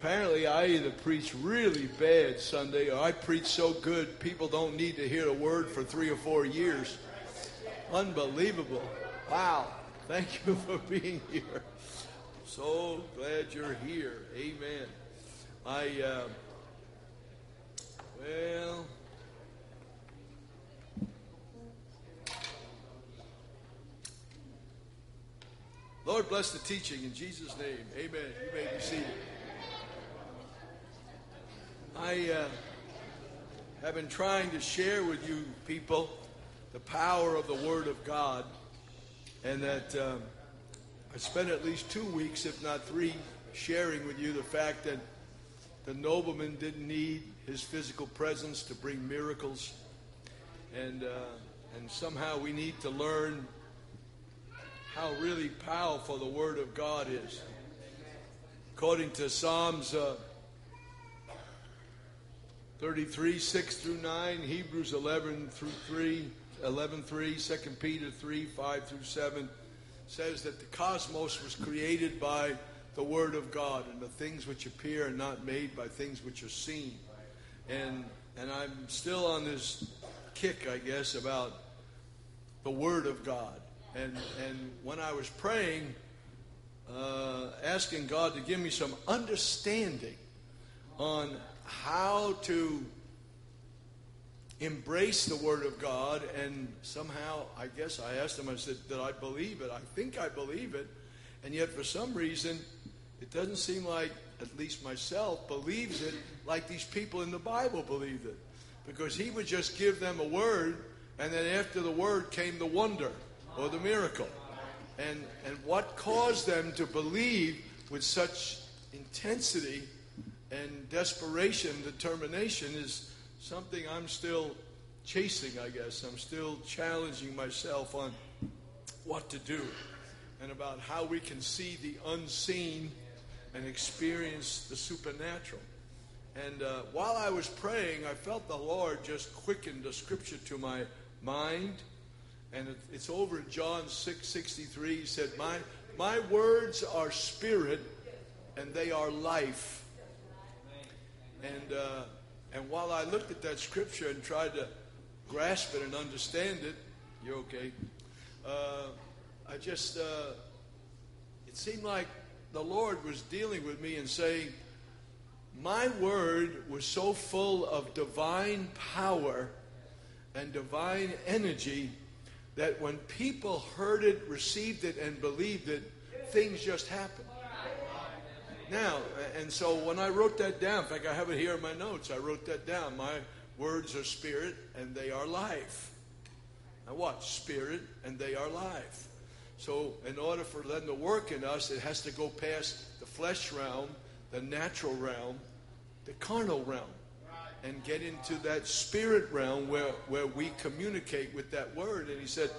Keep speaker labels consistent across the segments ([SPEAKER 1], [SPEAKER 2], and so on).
[SPEAKER 1] Apparently, I either preach really bad Sunday or I preach so good people don't need to hear a word for three or four years. Unbelievable. Wow. Thank you for being here. So glad you're here. Amen. I, uh, well, Lord bless the teaching in Jesus' name. Amen. You may be seated. I uh, have been trying to share with you people the power of the Word of God, and that um, I spent at least two weeks, if not three, sharing with you the fact that the nobleman didn't need his physical presence to bring miracles, and uh, and somehow we need to learn how really powerful the Word of God is. According to Psalms. Uh, 33, 6 through 9, Hebrews 11 through 3, 11 3, 2 Peter 3, 5 through 7 says that the cosmos was created by the Word of God, and the things which appear are not made by things which are seen. And, and I'm still on this kick, I guess, about the Word of God. And, and when I was praying, uh, asking God to give me some understanding on how to embrace the Word of God, and somehow, I guess I asked him, I said, Did I believe it? I think I believe it. And yet, for some reason, it doesn't seem like, at least myself, believes it like these people in the Bible believed it. Because he would just give them a word, and then after the word came the wonder or the miracle. And, and what caused them to believe with such intensity and desperation, determination is something I'm still chasing, I guess. I'm still challenging myself on what to do and about how we can see the unseen and experience the supernatural. And uh, while I was praying, I felt the Lord just quicken the scripture to my mind. And it, it's over in John 6 63. He said, my, my words are spirit and they are life. And, uh, and while I looked at that scripture and tried to grasp it and understand it, you're okay. Uh, I just, uh, it seemed like the Lord was dealing with me and saying, My word was so full of divine power and divine energy that when people heard it, received it, and believed it, things just happened. Now, and so when I wrote that down, in fact, I have it here in my notes. I wrote that down. My words are spirit and they are life. Now, what? Spirit and they are life. So, in order for them to work in us, it has to go past the flesh realm, the natural realm, the carnal realm, and get into that spirit realm where, where we communicate with that word. And he said,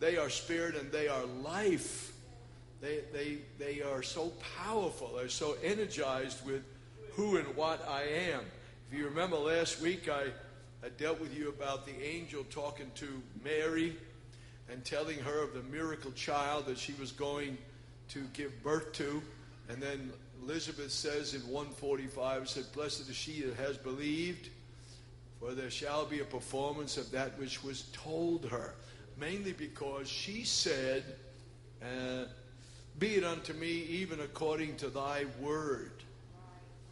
[SPEAKER 1] they are spirit and they are life. They, they, they are so powerful. They're so energized with who and what I am. If you remember last week, I, I dealt with you about the angel talking to Mary and telling her of the miracle child that she was going to give birth to. And then Elizabeth says in 145, said, Blessed is she that has believed, for there shall be a performance of that which was told her. Mainly because she said, uh, be it unto me even according to thy word.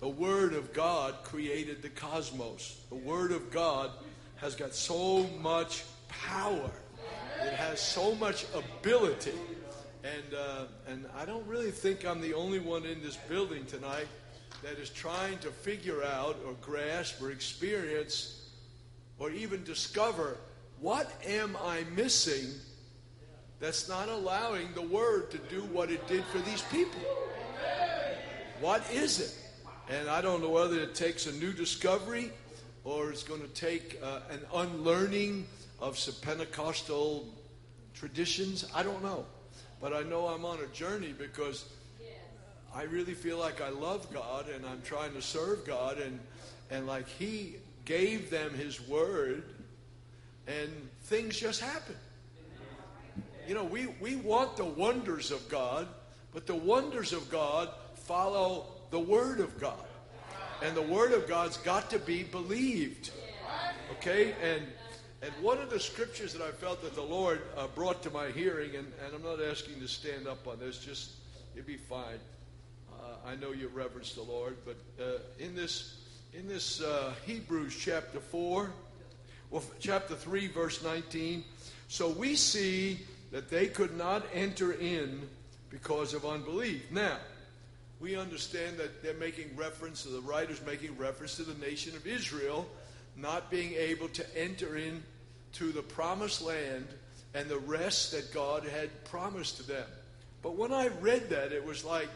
[SPEAKER 1] The word of God created the cosmos. The word of God has got so much power. It has so much ability. And, uh, and I don't really think I'm the only one in this building tonight that is trying to figure out or grasp or experience or even discover what am I missing that's not allowing the word to do what it did for these people. What is it? And I don't know whether it takes a new discovery or it's going to take uh, an unlearning of some Pentecostal traditions. I don't know. But I know I'm on a journey because I really feel like I love God and I'm trying to serve God and and like he gave them his word and things just happen. You know, we, we want the wonders of God, but the wonders of God follow the Word of God. And the Word of God's got to be believed. Okay? And and one of the scriptures that I felt that the Lord uh, brought to my hearing, and, and I'm not asking to stand up on this, just it'd be fine. Uh, I know you reverence the Lord, but uh, in this in this uh, Hebrews chapter four, well, chapter three, verse 19. So we see that they could not enter in because of unbelief. Now, we understand that they're making reference, to the writer's making reference to the nation of Israel not being able to enter in to the promised land and the rest that God had promised to them. But when I read that, it was like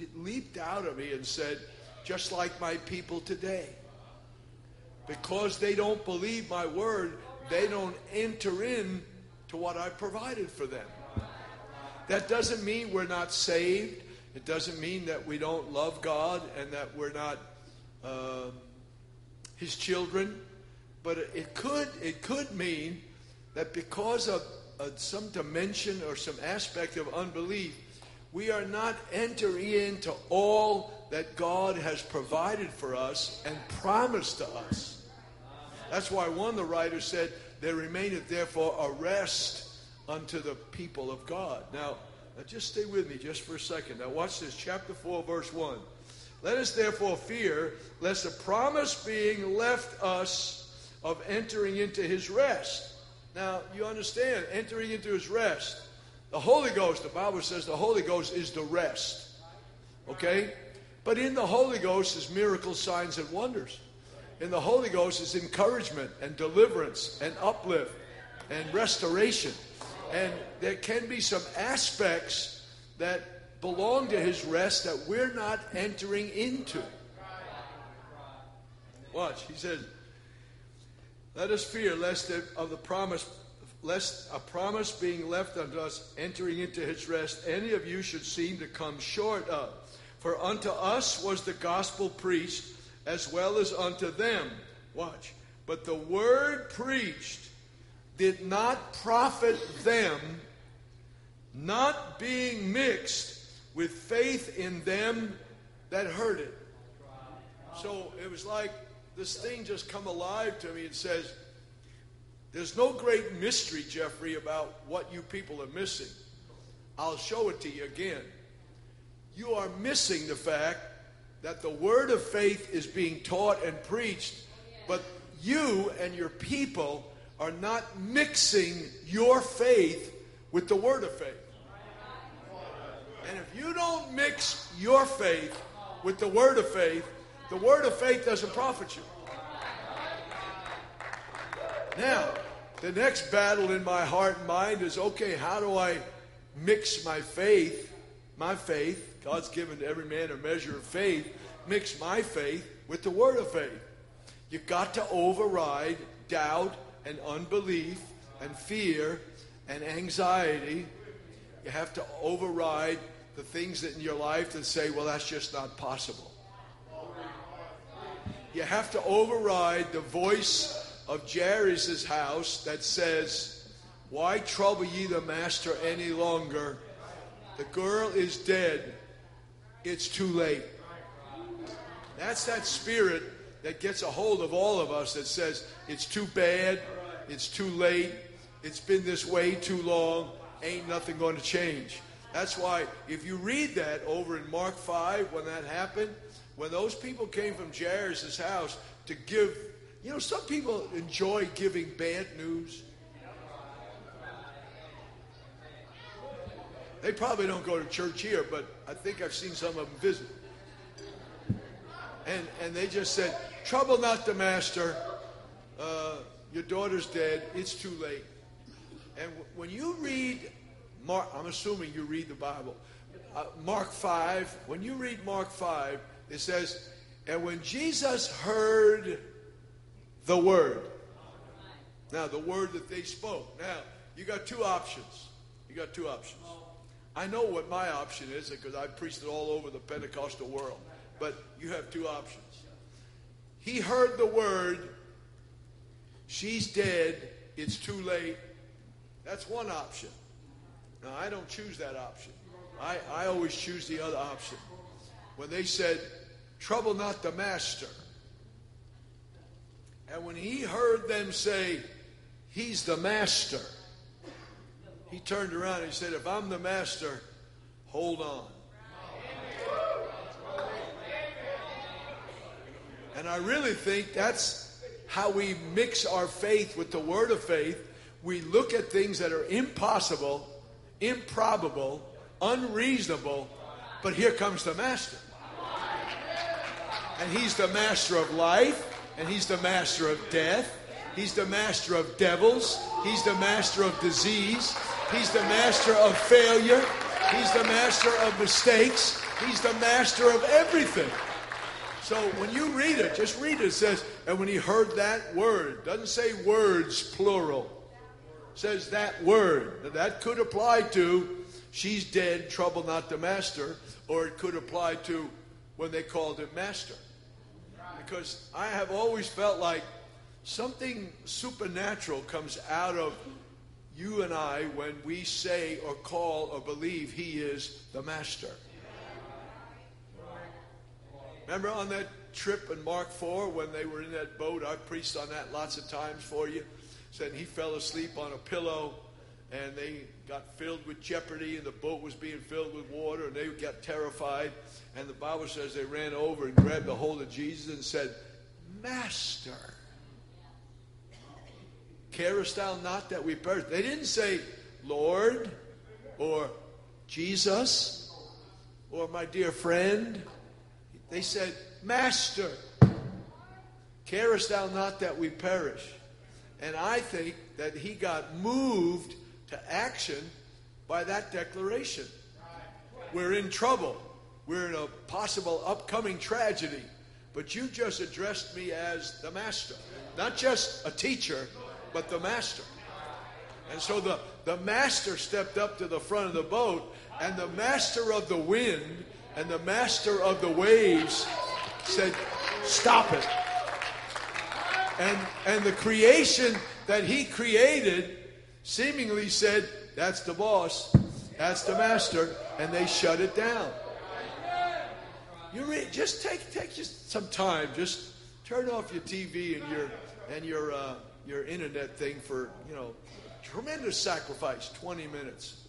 [SPEAKER 1] it leaped out of me and said, just like my people today. Because they don't believe my word, they don't enter in to what I provided for them. That doesn't mean we're not saved. It doesn't mean that we don't love God and that we're not uh, His children. But it could it could mean that because of uh, some dimension or some aspect of unbelief, we are not entering into all that God has provided for us and promised to us. That's why one of the writers said, There remaineth therefore a rest unto the people of God. Now, now, just stay with me just for a second. Now, watch this. Chapter 4, verse 1. Let us therefore fear, lest the promise being left us of entering into his rest. Now, you understand, entering into his rest. The Holy Ghost, the Bible says the Holy Ghost is the rest. Okay? But in the Holy Ghost is miracles, signs, and wonders. In the Holy Ghost is encouragement and deliverance and uplift and restoration. And there can be some aspects that belong to his rest that we're not entering into. Watch, he says, Let us fear lest of the promise, lest a promise being left unto us entering into his rest, any of you should seem to come short of. For unto us was the gospel preached, as well as unto them. Watch. But the word preached did not profit them, not being mixed with faith in them that heard it. So it was like this thing just come alive to me and says, There's no great mystery, Jeffrey, about what you people are missing. I'll show it to you again. You are missing the fact that the word of faith is being taught and preached, but you and your people are not mixing your faith with the word of faith. And if you don't mix your faith with the word of faith, the word of faith doesn't profit you. Now, the next battle in my heart and mind is okay, how do I mix my faith, my faith, God's given to every man a measure of faith, mix my faith with the word of faith? You've got to override doubt and unbelief and fear and anxiety. You have to override the things that in your life that say, well, that's just not possible. You have to override the voice of Jairus' house that says, Why trouble ye the master any longer? The girl is dead. It's too late. That's that spirit that gets a hold of all of us that says, It's too bad. It's too late. It's been this way too long. Ain't nothing going to change. That's why, if you read that over in Mark 5, when that happened, when those people came from Jairus' house to give, you know, some people enjoy giving bad news. They probably don't go to church here, but I think I've seen some of them visit. And, and they just said, Trouble not the master. Uh, your daughter's dead, it's too late. And when you read Mark, I'm assuming you read the Bible. Uh, Mark 5, when you read Mark 5, it says, And when Jesus heard the word, now the word that they spoke, now you got two options. You got two options. I know what my option is because I've preached it all over the Pentecostal world, but you have two options. He heard the word She's dead. It's too late. That's one option. Now, I don't choose that option. I, I always choose the other option. When they said, trouble not the master. And when he heard them say, He's the master, he turned around and he said, If I'm the master, hold on. And I really think that's how we mix our faith with the word of faith. We look at things that are impossible, improbable, unreasonable, but here comes the master. And he's the master of life, and he's the master of death. He's the master of devils. He's the master of disease. He's the master of failure. He's the master of mistakes. He's the master of everything. So when you read it, just read it. It says, and when he heard that word, doesn't say words plural. Says that word. Now, that could apply to she's dead, trouble not the master, or it could apply to when they called it master. Because I have always felt like something supernatural comes out of you and I when we say or call or believe he is the master. Remember on that trip in Mark 4 when they were in that boat? I preached on that lots of times for you. Said he fell asleep on a pillow and they got filled with jeopardy and the boat was being filled with water and they got terrified. And the Bible says they ran over and grabbed a hold of Jesus and said, Master, carest thou not that we perish? They didn't say, Lord, or Jesus, or my dear friend, they said, Master, carest thou not that we perish? And I think that he got moved to action by that declaration. We're in trouble. We're in a possible upcoming tragedy. But you just addressed me as the master. Not just a teacher, but the master. And so the, the master stepped up to the front of the boat, and the master of the wind and the master of the waves said, Stop it. And, and the creation that he created seemingly said, That's the boss, that's the master, and they shut it down. You read, just take take just some time. Just turn off your TV and your and your uh, your internet thing for you know tremendous sacrifice. Twenty minutes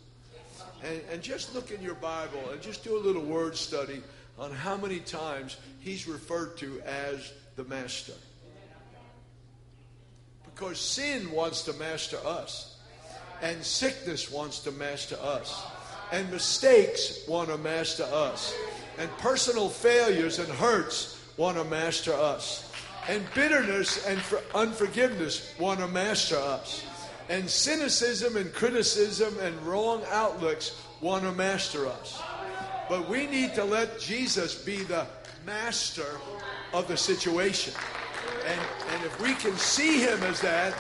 [SPEAKER 1] and, and just look in your Bible and just do a little word study on how many times he's referred to as the master. Because sin wants to master us, and sickness wants to master us, and mistakes want to master us, and personal failures and hurts want to master us, and bitterness and unforgiveness want to master us. And cynicism and criticism and wrong outlooks want to master us. But we need to let Jesus be the master of the situation. And, and if we can see him as that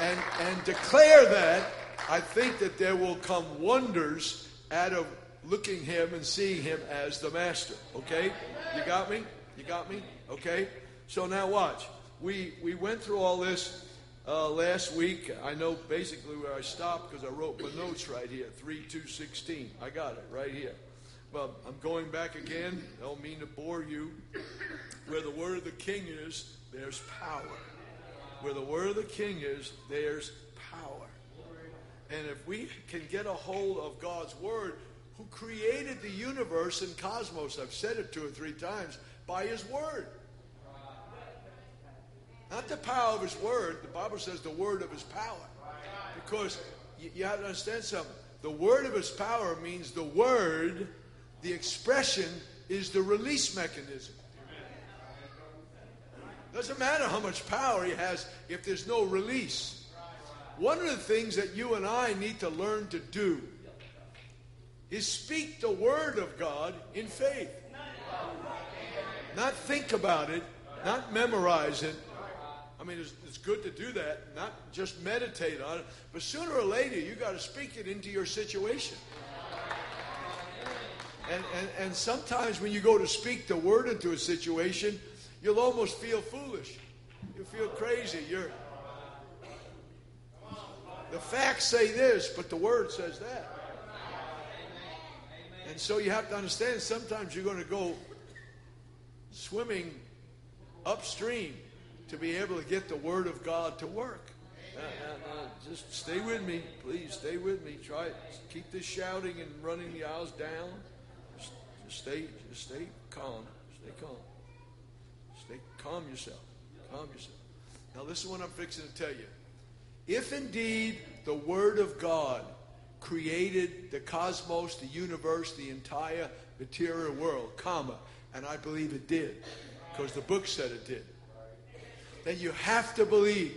[SPEAKER 1] and, and declare that, I think that there will come wonders out of looking him and seeing him as the master. Okay? You got me? You got me? Okay? So now watch. We, we went through all this uh, last week. I know basically where I stopped because I wrote my notes right here 3 2 16. I got it right here. Well, I'm going back again. I don't mean to bore you. Where the word of the king is, there's power. Where the word of the king is, there's power. And if we can get a hold of God's word, who created the universe and cosmos, I've said it two or three times, by his word. Not the power of his word. The Bible says the word of his power. Because you, you have to understand something. The word of his power means the word, the expression, is the release mechanism. Doesn't matter how much power he has if there's no release. One of the things that you and I need to learn to do is speak the word of God in faith. Not think about it, not memorize it, I mean, it's, it's, good to do that, not just meditate on it, but sooner or later, you got to speak it into your situation. And, and, and sometimes when you go to speak the word into a situation, you'll almost feel foolish. You feel crazy. You're, the facts say this, but the word says that. And so you have to understand sometimes you're going to go swimming upstream to be able to get the Word of God to work. Just stay with me, please. Stay with me. Try keep this shouting and running the aisles down. Just, just stay, just stay calm. Stay calm. Stay calm yourself. Calm yourself. Now listen to what I'm fixing to tell you. If indeed the Word of God created the cosmos, the universe, the entire material world, comma, and I believe it did, because the book said it did, then you have to believe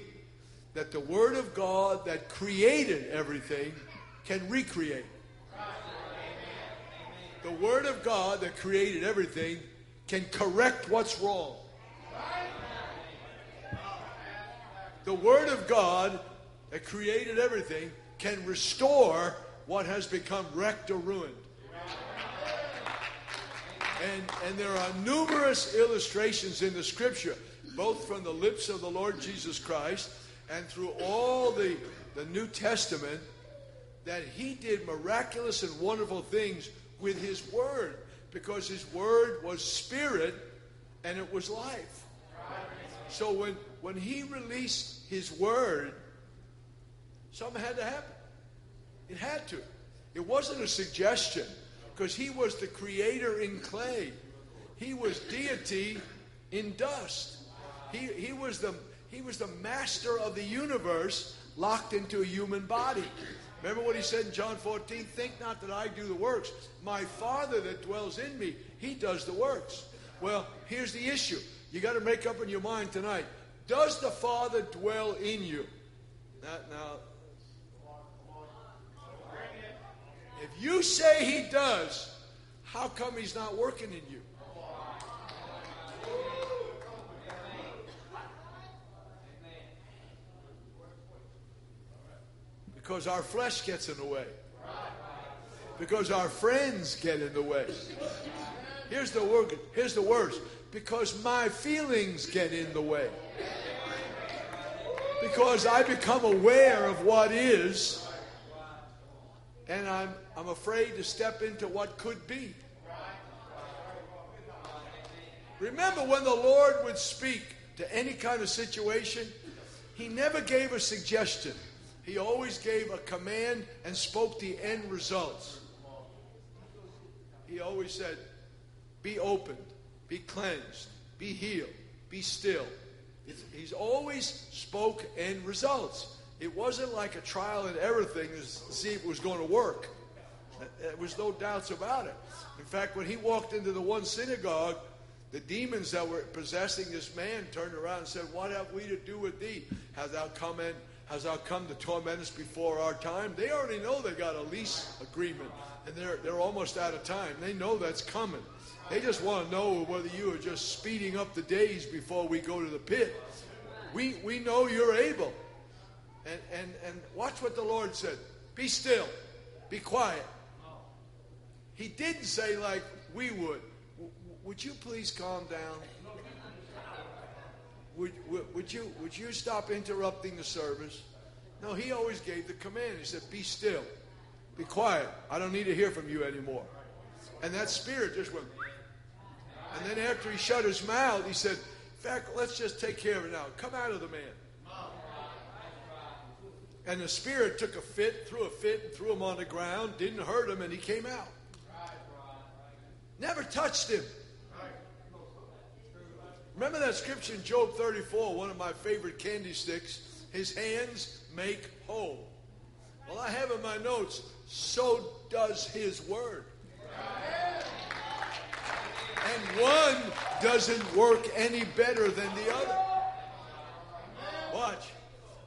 [SPEAKER 1] that the Word of God that created everything can recreate. The Word of God that created everything can correct what's wrong. The Word of God that created everything can restore what has become wrecked or ruined. And, and there are numerous illustrations in the scripture, both from the lips of the Lord Jesus Christ and through all the, the New Testament, that he did miraculous and wonderful things with his word because his word was spirit and it was life. So when, when he released his word, something had to happen. It had to. It wasn't a suggestion because he was the creator in clay. He was deity in dust. He, he, was the, he was the master of the universe locked into a human body. Remember what he said in John 14? Think not that I do the works. My Father that dwells in me, he does the works. Well, here's the issue. You got to make up in your mind tonight. Does the Father dwell in you? Now, now If you say he does, how come he's not working in you? Because our flesh gets in the way. Because our friends get in the way. Here's the word, here's the worst. Because my feelings get in the way. Because I become aware of what is and I'm, I'm afraid to step into what could be. Remember when the Lord would speak to any kind of situation, He never gave a suggestion. He always gave a command and spoke the end results. He always said, Be opened, be cleansed, be healed, be still. he's always spoke end results. It wasn't like a trial and error thing to see if it was going to work. There was no doubts about it. In fact, when he walked into the one synagogue, the demons that were possessing this man turned around and said, What have we to do with thee? Hast thou come in, hast thou come to torment us before our time? They already know they got a lease agreement and they're they're almost out of time. They know that's coming. They just want to know whether you are just speeding up the days before we go to the pit. We we know you're able. And, and, and watch what the Lord said be still, be quiet. He didn't say, like we would, would you please calm down? Would, would, would, you, would you stop interrupting the service? No, he always gave the command. He said, Be still, be quiet. I don't need to hear from you anymore. And that spirit just went. And then after he shut his mouth, he said, In fact, let's just take care of it now. Come out of the man. And the spirit took a fit, threw a fit, and threw him on the ground, didn't hurt him, and he came out. Never touched him. Remember that scripture in Job 34, one of my favorite candy sticks? His hands make whole. Well, I have in my notes, so does his word. And one doesn't work any better than the other. Watch.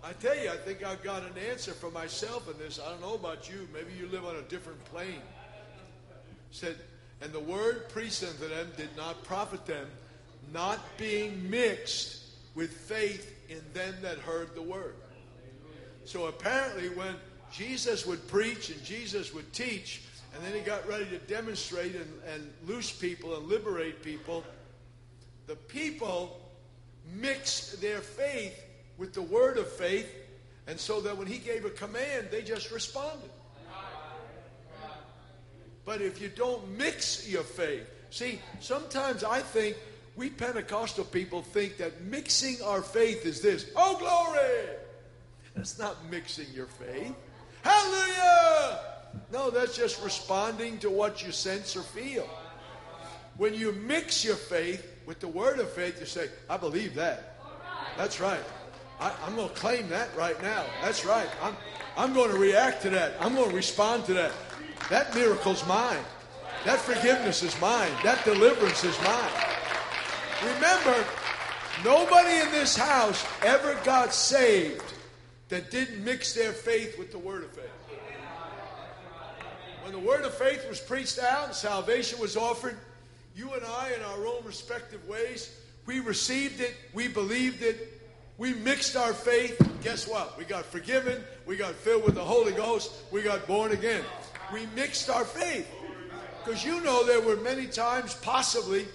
[SPEAKER 1] I tell you, I think I've got an answer for myself in this. I don't know about you. Maybe you live on a different plane. Said, and the word preached unto them did not profit them, not being mixed with faith in them that heard the word. So apparently, when Jesus would preach and Jesus would teach, and then he got ready to demonstrate and, and loose people and liberate people, the people mixed their faith with the word of faith, and so that when he gave a command, they just responded. But if you don't mix your faith, see, sometimes I think we Pentecostal people think that mixing our faith is this. Oh, glory! That's not mixing your faith. Hallelujah! No, that's just responding to what you sense or feel. When you mix your faith with the word of faith, you say, I believe that. That's right. I, am going to claim that right now. That's right. I'm, I'm going to react to that. I'm going to respond to that. That miracle's mine. That forgiveness is mine. That deliverance is mine. Remember, nobody in this house ever got saved that didn't mix their faith with the word of faith. When the word of faith was preached out and salvation was offered, you and I, in our own respective ways, we received it, we believed it, we mixed our faith. Guess what? We got forgiven, we got filled with the Holy Ghost, we got born again. We mixed our faith. Because you know there were many times, possibly,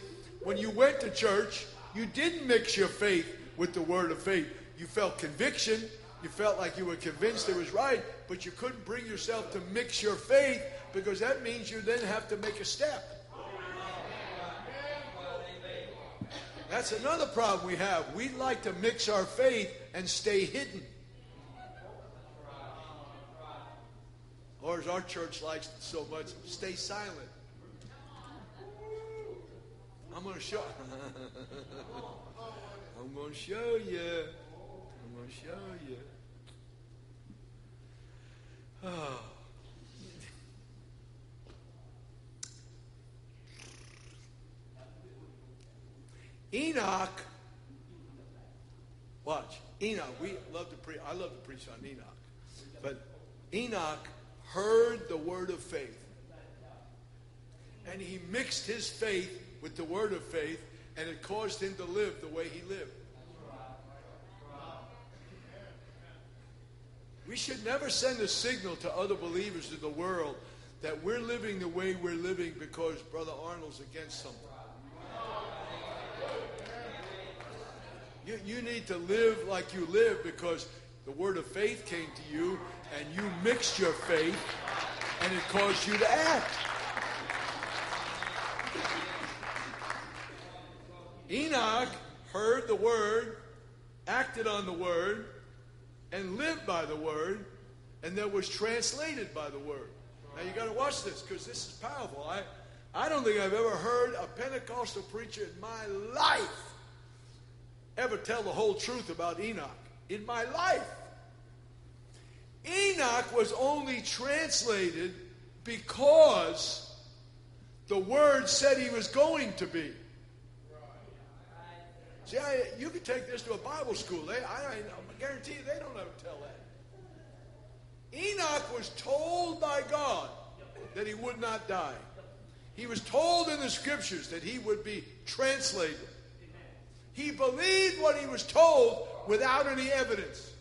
[SPEAKER 1] when you went to church, you didn't mix your faith with the word of faith. You felt conviction, you felt like you were convinced it was right, but you couldn't bring yourself to mix your faith because that means you then have to make a step. That's another problem we have. We like to mix our faith and stay hidden. Or as our church likes so much, stay silent. I'm going to show. I'm going to show you. I'm going to show you. Oh. Enoch, watch, Enoch, we love to preach, I love to preach on Enoch. But Enoch heard the word of faith. And he mixed his faith with the word of faith, and it caused him to live the way he lived. We should never send a signal to other believers in the world that we're living the way we're living because Brother Arnold's against something. You, you need to live like you live because the word of faith came to you and you mixed your faith and it caused you to act. Enoch heard the word, acted on the word, and lived by the word, and that was translated by the word. Now you got to watch this because this is powerful. I, I don't think I've ever heard a Pentecostal preacher in my life ever tell the whole truth about Enoch in my life. Enoch was only translated because the word said he was going to be. See, I, you could take this to a Bible school. They, I, I guarantee you they don't ever tell that. Enoch was told by God that he would not die. He was told in the scriptures that he would be translated. He believed what he was told without any evidence.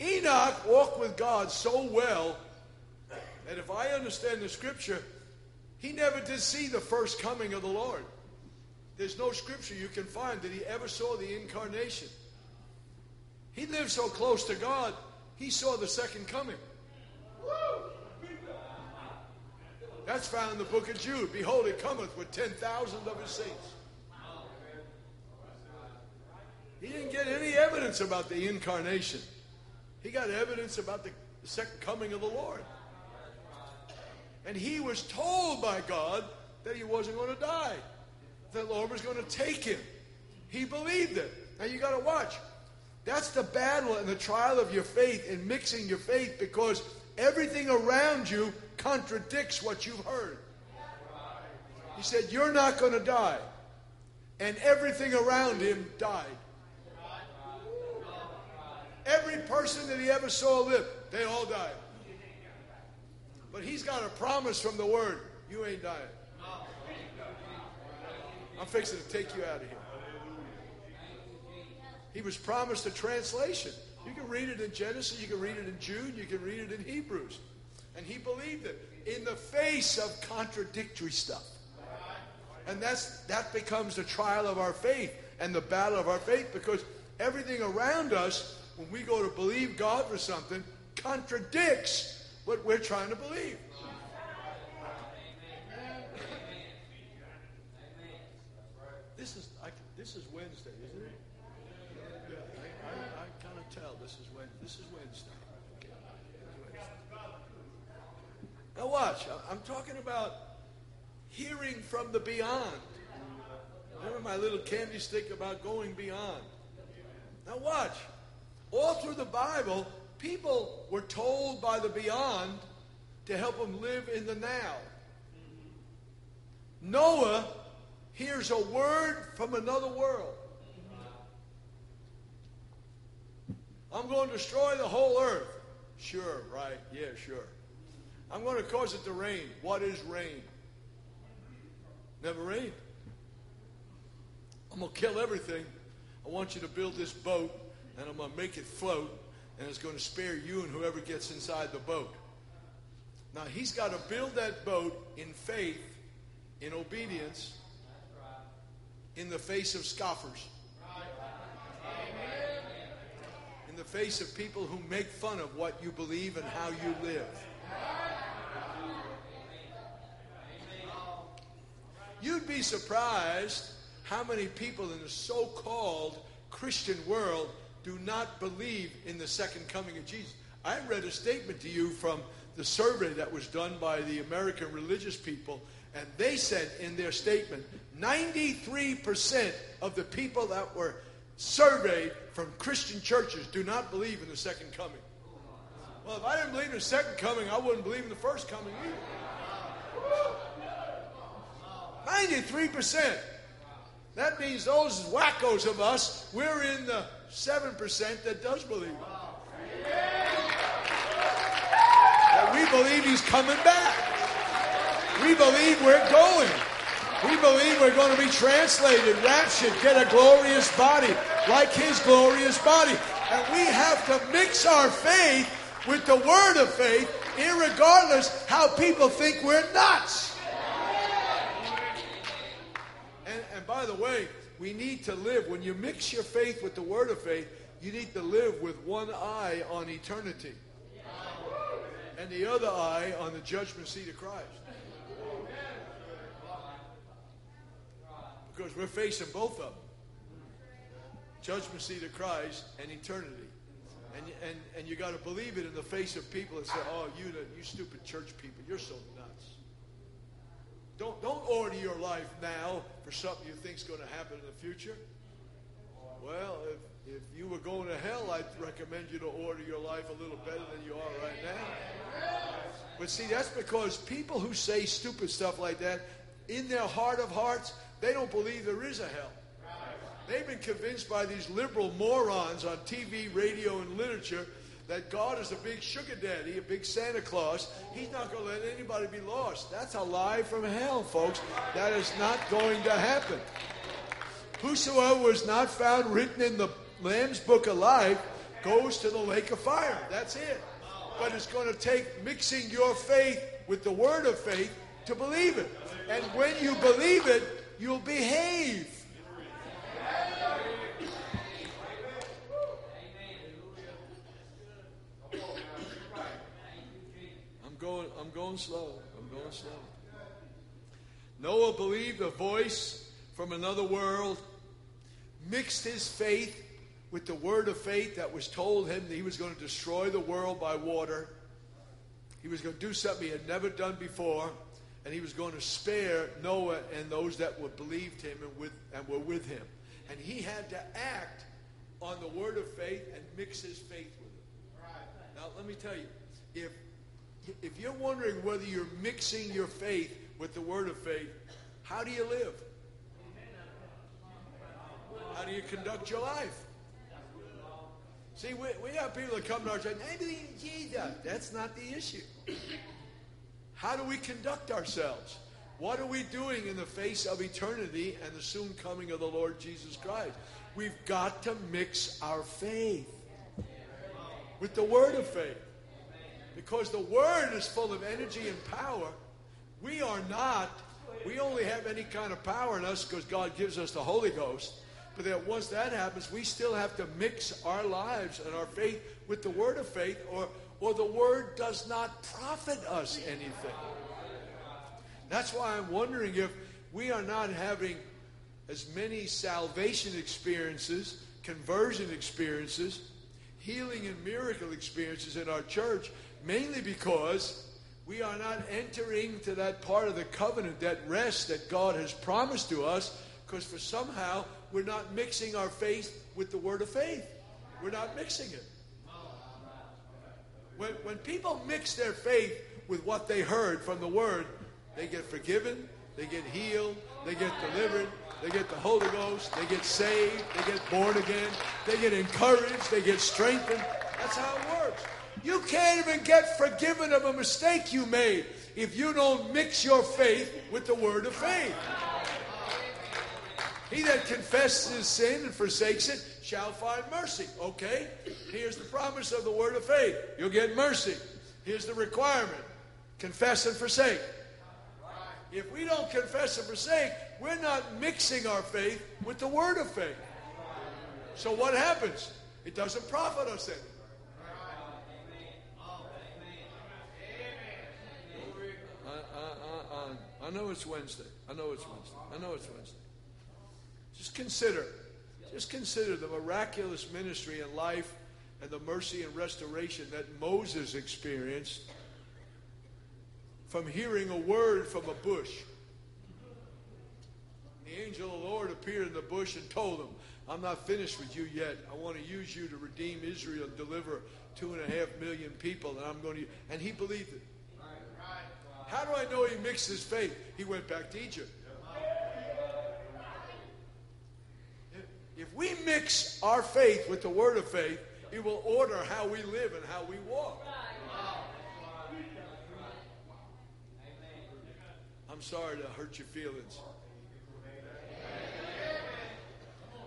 [SPEAKER 1] Enoch walked with God so well that if I understand the scripture, he never did see the first coming of the Lord. There's no scripture you can find that he ever saw the incarnation. He lived so close to God, he saw the second coming. That's found in the book of Jude. Behold, he cometh with 10,000 of his saints. He didn't get any evidence about the incarnation. He got evidence about the second coming of the Lord. And he was told by God that he wasn't going to die. That the Lord was going to take him. He believed it. Now you got to watch. That's the battle and the trial of your faith in mixing your faith because everything around you contradicts what you've heard. He said, You're not going to die. And everything around him died. Every person that he ever saw live, they all died. But he's got a promise from the word you ain't dying. I'm fixing to take you out of here. He was promised a translation. You can read it in Genesis, you can read it in Jude, you can read it in Hebrews. And he believed it in the face of contradictory stuff. And that's that becomes the trial of our faith and the battle of our faith because everything around us, when we go to believe God for something, contradicts what we're trying to believe. This is I, this is Wednesday, isn't it? Yeah, I, I, I kind of tell this is when this is Wednesday. Now watch. I'm talking about hearing from the beyond. Remember my little candy stick about going beyond. Now watch. All through the Bible, people were told by the beyond to help them live in the now. Noah hears a word from another world. I'm going to destroy the whole earth. Sure, right. Yeah, sure. I'm going to cause it to rain. What is rain? Never rained. I'm going to kill everything. I want you to build this boat, and I'm going to make it float, and it's going to spare you and whoever gets inside the boat. Now, he's got to build that boat in faith, in obedience, in the face of scoffers, in the face of people who make fun of what you believe and how you live. You'd be surprised how many people in the so called Christian world do not believe in the second coming of Jesus. I read a statement to you from the survey that was done by the American religious people, and they said in their statement 93% of the people that were surveyed from Christian churches do not believe in the second coming. Well, if I didn't believe in the second coming, I wouldn't believe in the first coming either. 93%. That means those wackos of us, we're in the 7% that does believe. That we believe he's coming back. We believe we're going. We believe we're going to be translated, raptured, get a glorious body like his glorious body. And we have to mix our faith with the word of faith, regardless how people think we're nuts. And by the way, we need to live. When you mix your faith with the word of faith, you need to live with one eye on eternity and the other eye on the judgment seat of Christ. Because we're facing both of them judgment seat of Christ and eternity. And, and, and you got to believe it in the face of people that say, oh, you, you stupid church people, you're so nuts. Don't, don't order your life now for something you think is going to happen in the future. Well, if, if you were going to hell, I'd recommend you to order your life a little better than you are right now. But see, that's because people who say stupid stuff like that, in their heart of hearts, they don't believe there is a hell. They've been convinced by these liberal morons on TV, radio, and literature that God is a big sugar daddy, a big Santa Claus. He's not going to let anybody be lost. That's a lie from hell, folks. That is not going to happen. Whosoever was not found written in the Lamb's book of life goes to the lake of fire. That's it. But it's going to take mixing your faith with the word of faith to believe it. And when you believe it, you'll behave. Going, I'm going slow. I'm going slow. Noah believed a voice from another world, mixed his faith with the word of faith that was told him that he was going to destroy the world by water. He was going to do something he had never done before, and he was going to spare Noah and those that were believed him and, with, and were with him. And he had to act on the word of faith and mix his faith with it. Now, let me tell you, if if you're wondering whether you're mixing your faith with the word of faith, how do you live? How do you conduct your life? See, we, we have people that come to our church, Jesus. That's not the issue. How do we conduct ourselves? What are we doing in the face of eternity and the soon coming of the Lord Jesus Christ? We've got to mix our faith with the word of faith. Because the Word is full of energy and power. We are not. We only have any kind of power in us because God gives us the Holy Ghost. But that once that happens, we still have to mix our lives and our faith with the Word of faith, or, or the word does not profit us anything. That's why I'm wondering if we are not having as many salvation experiences, conversion experiences, healing and miracle experiences in our church, mainly because we are not entering to that part of the covenant, that rest that God has promised to us, because for somehow we're not mixing our faith with the word of faith. We're not mixing it. When, when people mix their faith with what they heard from the word, they get forgiven, they get healed, they get delivered, they get the Holy Ghost, they get saved, they get born again, they get encouraged, they get strengthened. That's how it works. You can't even get forgiven of a mistake you made if you don't mix your faith with the word of faith. He that confesses his sin and forsakes it shall find mercy. Okay? Here's the promise of the word of faith. You'll get mercy. Here's the requirement. Confess and forsake. If we don't confess and forsake, we're not mixing our faith with the word of faith. So what happens? It doesn't profit us any. I know it's Wednesday. I know it's Wednesday. I know it's Wednesday. Just consider, just consider the miraculous ministry and life and the mercy and restoration that Moses experienced from hearing a word from a bush. The angel of the Lord appeared in the bush and told him, I'm not finished with you yet. I want to use you to redeem Israel and deliver two and a half million people. And I'm going to, and he believed it. How do I know he mixed his faith? He went back to Egypt. If we mix our faith with the word of faith, it will order how we live and how we walk. I'm sorry to hurt your feelings.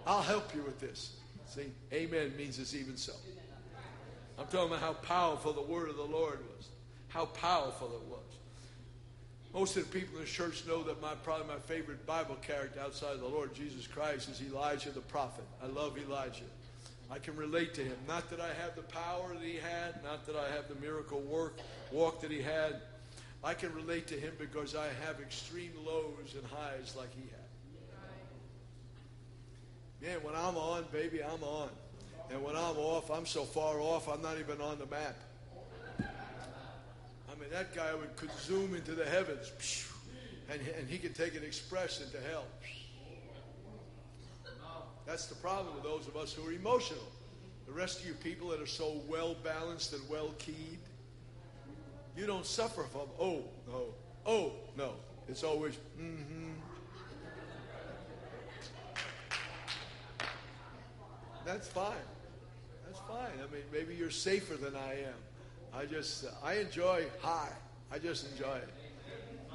[SPEAKER 1] I'll help you with this. See, amen means it's even so. I'm talking about how powerful the word of the Lord was. How powerful it was. Most of the people in the church know that my probably my favorite Bible character outside of the Lord Jesus Christ is Elijah the prophet. I love Elijah. I can relate to him. Not that I have the power that he had, not that I have the miracle work walk that he had. I can relate to him because I have extreme lows and highs like he had. Man, when I'm on, baby, I'm on. And when I'm off, I'm so far off, I'm not even on the map. Mean, that guy would, could zoom into the heavens, and, and he could take an express into hell. That's the problem with those of us who are emotional. The rest of you people that are so well balanced and well keyed, you don't suffer from, oh, no, oh, no. It's always, mm hmm. That's fine. That's fine. I mean, maybe you're safer than I am. I just, I enjoy high. I just enjoy it.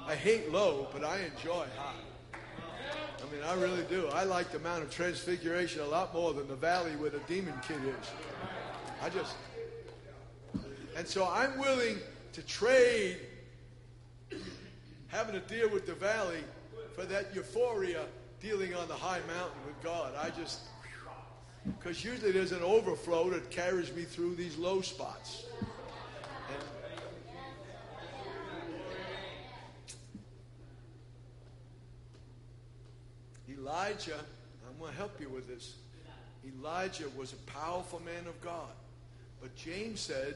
[SPEAKER 1] I hate low, but I enjoy high. I mean, I really do. I like the Mount of Transfiguration a lot more than the valley where the demon kid is. I just, and so I'm willing to trade having to deal with the valley for that euphoria dealing on the high mountain with God. I just, because usually there's an overflow that carries me through these low spots. Elijah, I'm going to help you with this. Elijah was a powerful man of God. But James said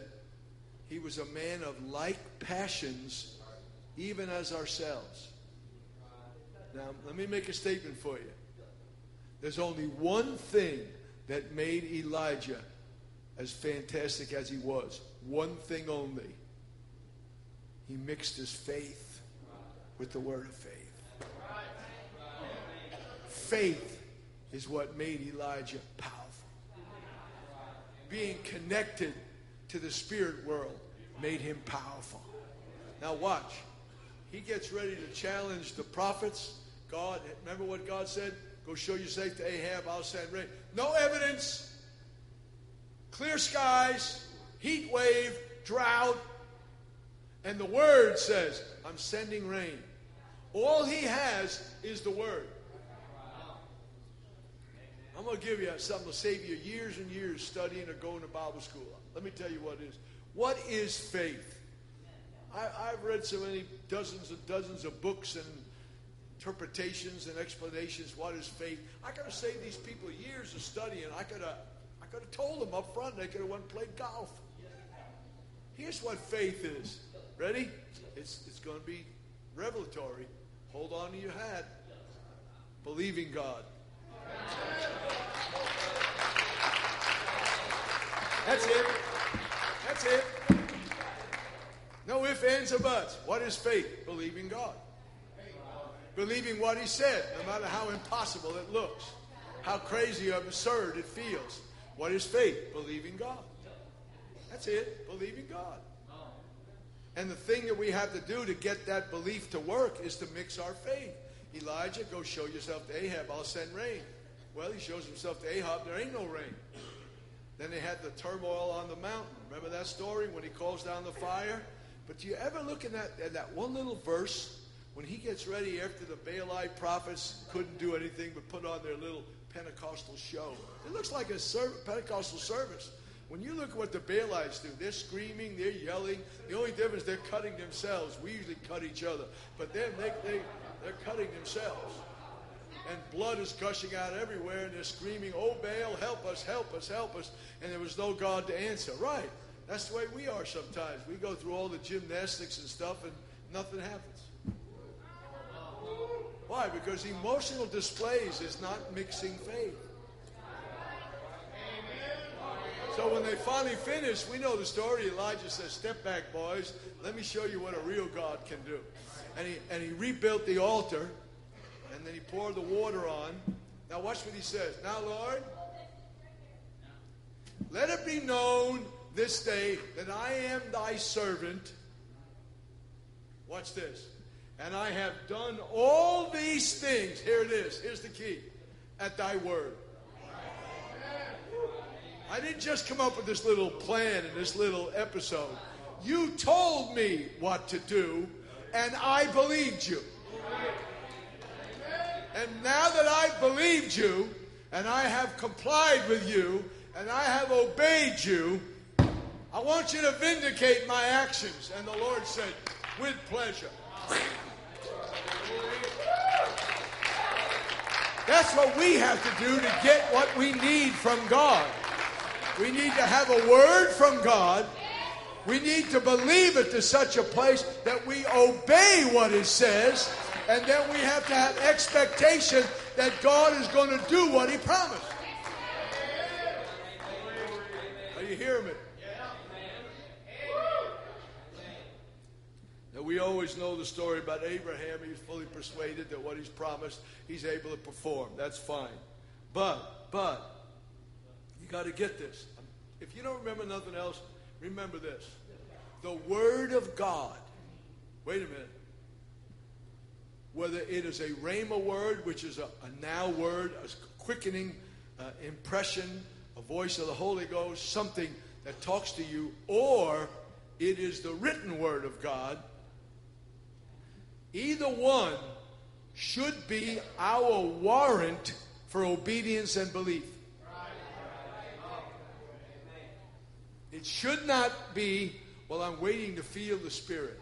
[SPEAKER 1] he was a man of like passions, even as ourselves. Now, let me make a statement for you. There's only one thing that made Elijah as fantastic as he was. One thing only. He mixed his faith with the word of faith faith is what made Elijah powerful. Being connected to the spirit world made him powerful. Now, watch. He gets ready to challenge the prophets. God, remember what God said? Go show yourself to Ahab, I'll send rain. No evidence. Clear skies, heat wave, drought. And the word says, I'm sending rain. All he has is the word. I'm going to give you something to save you years and years studying or going to Bible school. Let me tell you what it is. What is faith? I, I've read so many dozens and dozens of books and interpretations and explanations. What is faith? I could have saved these people years of studying. I could have, I could have told them up front. They could have went and played golf. Here's what faith is. Ready? It's, it's going to be revelatory. Hold on to your hat. Believing God. That's it. That's it. No ifs, ands, or buts. What is faith? Believing God. Believing what He said, no matter how impossible it looks, how crazy or absurd it feels. What is faith? Believing God. That's it. Believing God. And the thing that we have to do to get that belief to work is to mix our faith. Elijah, go show yourself to Ahab. I'll send rain. Well, he shows himself to Ahab. There ain't no rain. Then they had the turmoil on the mountain. Remember that story when he calls down the fire? But do you ever look in that, at that one little verse when he gets ready after the Baalite prophets couldn't do anything but put on their little Pentecostal show? It looks like a Pentecostal service. When you look at what the Baalites do, they're screaming, they're yelling. The only difference, they're cutting themselves. We usually cut each other. But them, they, they, they're cutting themselves. And blood is gushing out everywhere, and they're screaming, Oh, Baal, help us, help us, help us. And there was no God to answer. Right. That's the way we are sometimes. We go through all the gymnastics and stuff, and nothing happens. Why? Because emotional displays is not mixing faith. So when they finally finish, we know the story. Elijah says, Step back, boys. Let me show you what a real God can do. And he, and he rebuilt the altar, and then he poured the water on. Now, watch what he says. Now, Lord, let it be known this day that I am thy servant. Watch this. And I have done all these things. Here it is. Here's the key. At thy word. I didn't just come up with this little plan and this little episode. You told me what to do, and I believed you. And now that I've believed you, and I have complied with you, and I have obeyed you, I want you to vindicate my actions. And the Lord said, with pleasure. That's what we have to do to get what we need from God. We need to have a word from God. We need to believe it to such a place that we obey what it says, and then we have to have expectation that God is going to do what He promised. Are you hearing me? Now, we always know the story about Abraham. He's fully persuaded that what he's promised, he's able to perform. That's fine. But, but, you got to get this. If you don't remember nothing else, remember this. The Word of God. Wait a minute. Whether it is a rhema word, which is a, a now word, a quickening uh, impression, a voice of the Holy Ghost, something that talks to you, or it is the written word of God, either one should be our warrant for obedience and belief. It should not be, well, I'm waiting to feel the Spirit.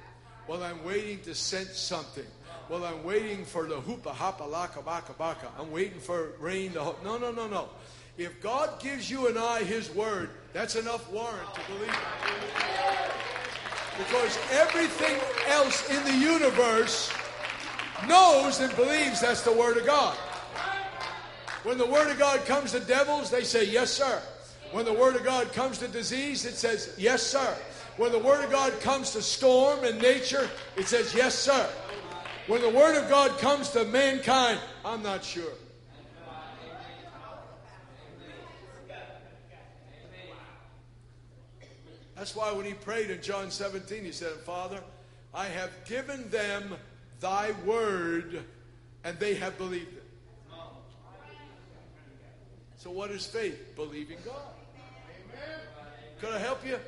[SPEAKER 1] Well, I'm waiting to sense something. Well, I'm waiting for the hoopa hapa laka baka baka. I'm waiting for rain to. Ho- no, no, no, no. If God gives you and I His word, that's enough warrant to believe. Because everything else in the universe knows and believes that's the word of God. When the word of God comes to devils, they say, Yes, sir. When the Word of God comes to disease, it says, Yes, sir. When the Word of God comes to storm and nature, it says, Yes, sir. When the Word of God comes to mankind, I'm not sure. That's why when he prayed in John 17, he said, Father, I have given them thy word, and they have believed it. So, what is faith? Believing God. Could I help you?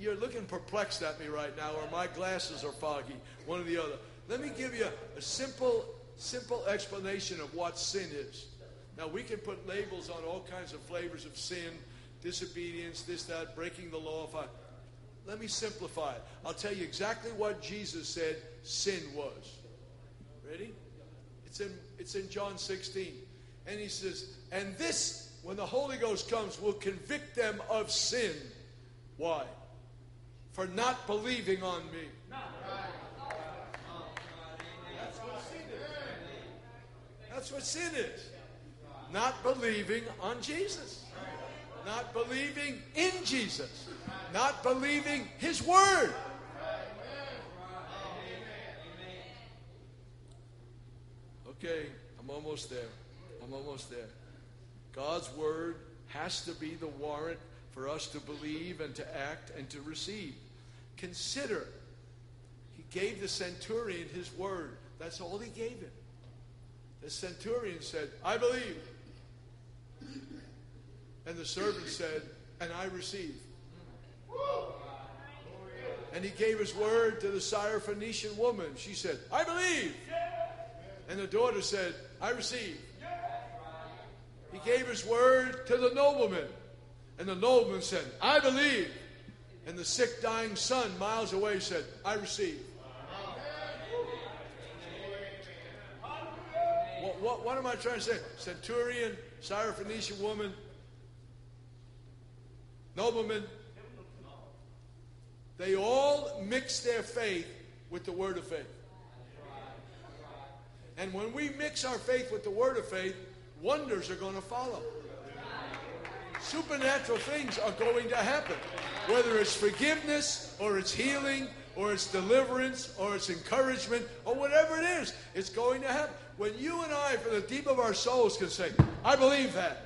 [SPEAKER 1] You're looking perplexed at me right now, or my glasses are foggy, one or the other. Let me give you a simple, simple explanation of what sin is. Now, we can put labels on all kinds of flavors of sin, disobedience, this, that, breaking the law. If I, let me simplify it. I'll tell you exactly what Jesus said sin was. Ready? It's in, it's in John 16. And he says, And this, when the Holy Ghost comes, will convict them of sin. Why? For not believing on me. That's what sin is. That's what sin is. Not believing on Jesus. Not believing in Jesus. Not believing His Word. Okay, I'm almost there. I'm almost there. God's Word has to be the warrant for us to believe and to act and to receive. Consider, He gave the centurion His Word. That's all He gave him. The centurion said, I believe. And the servant said, And I receive. And he gave his word to the Syrophoenician woman. She said, I believe. And the daughter said, I receive. He gave his word to the nobleman. And the nobleman said, I believe. And the sick, dying son miles away said, I receive. What, what, what am I trying to say? Centurion, Syrophoenician woman, nobleman, they all mix their faith with the word of faith. And when we mix our faith with the word of faith, wonders are going to follow. Supernatural things are going to happen. Whether it's forgiveness or it's healing or it's deliverance or it's encouragement or whatever it is, it's going to happen. When you and I, from the deep of our souls, can say, I believe that.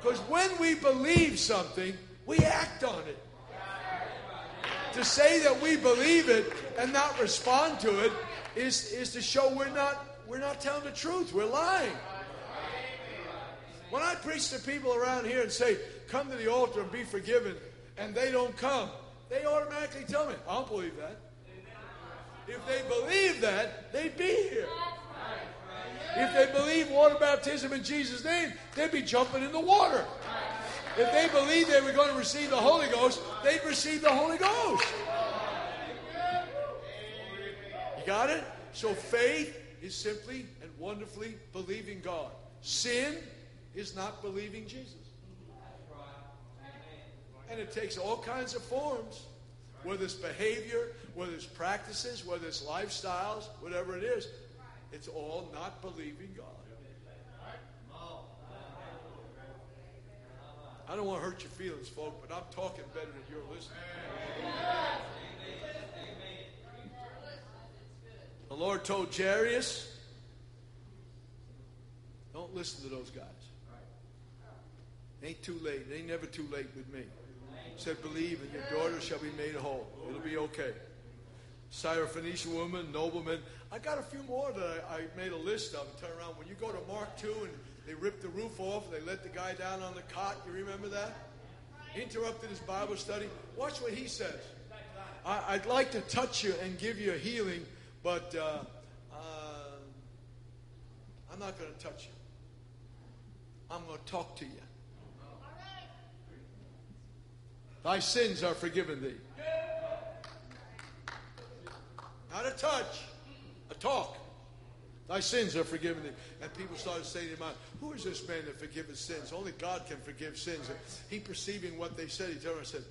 [SPEAKER 1] Because when we believe something, we act on it. To say that we believe it and not respond to it is, is to show we're not, we're not telling the truth. We're lying. When I preach to people around here and say, come to the altar and be forgiven, and they don't come, they automatically tell me, I don't believe that. If they believe that, they'd be here. If they believe water baptism in Jesus' name, they'd be jumping in the water. If they believed they were going to receive the Holy Ghost, they'd receive the Holy Ghost. You got it? So faith is simply and wonderfully believing God. Sin is not believing Jesus. And it takes all kinds of forms, whether it's behavior, whether it's practices, whether it's lifestyles, whatever it is. It's all not believing God. I don't want to hurt your feelings, folks, but I'm talking better than you're listening. The Lord told Jairus, don't listen to those guys. Ain't too late. It ain't never too late with me. He said, believe and your daughter shall be made whole. It'll be okay. Syrophoenician woman, nobleman. I got a few more that I, I made a list of turn around. When you go to Mark 2 and they ripped the roof off, they let the guy down on the cot. You remember that? Interrupted his Bible study. Watch what he says. I, would like to touch you and give you a healing, but uh, uh, I'm not going to touch you. I'm going to talk to you. Thy sins are forgiven thee. Not a touch, a talk. Thy sins are forgiven thee. And people started saying to him, Who is this man that forgiveth sins? Only God can forgive sins. And he perceiving what they said, he turned and said,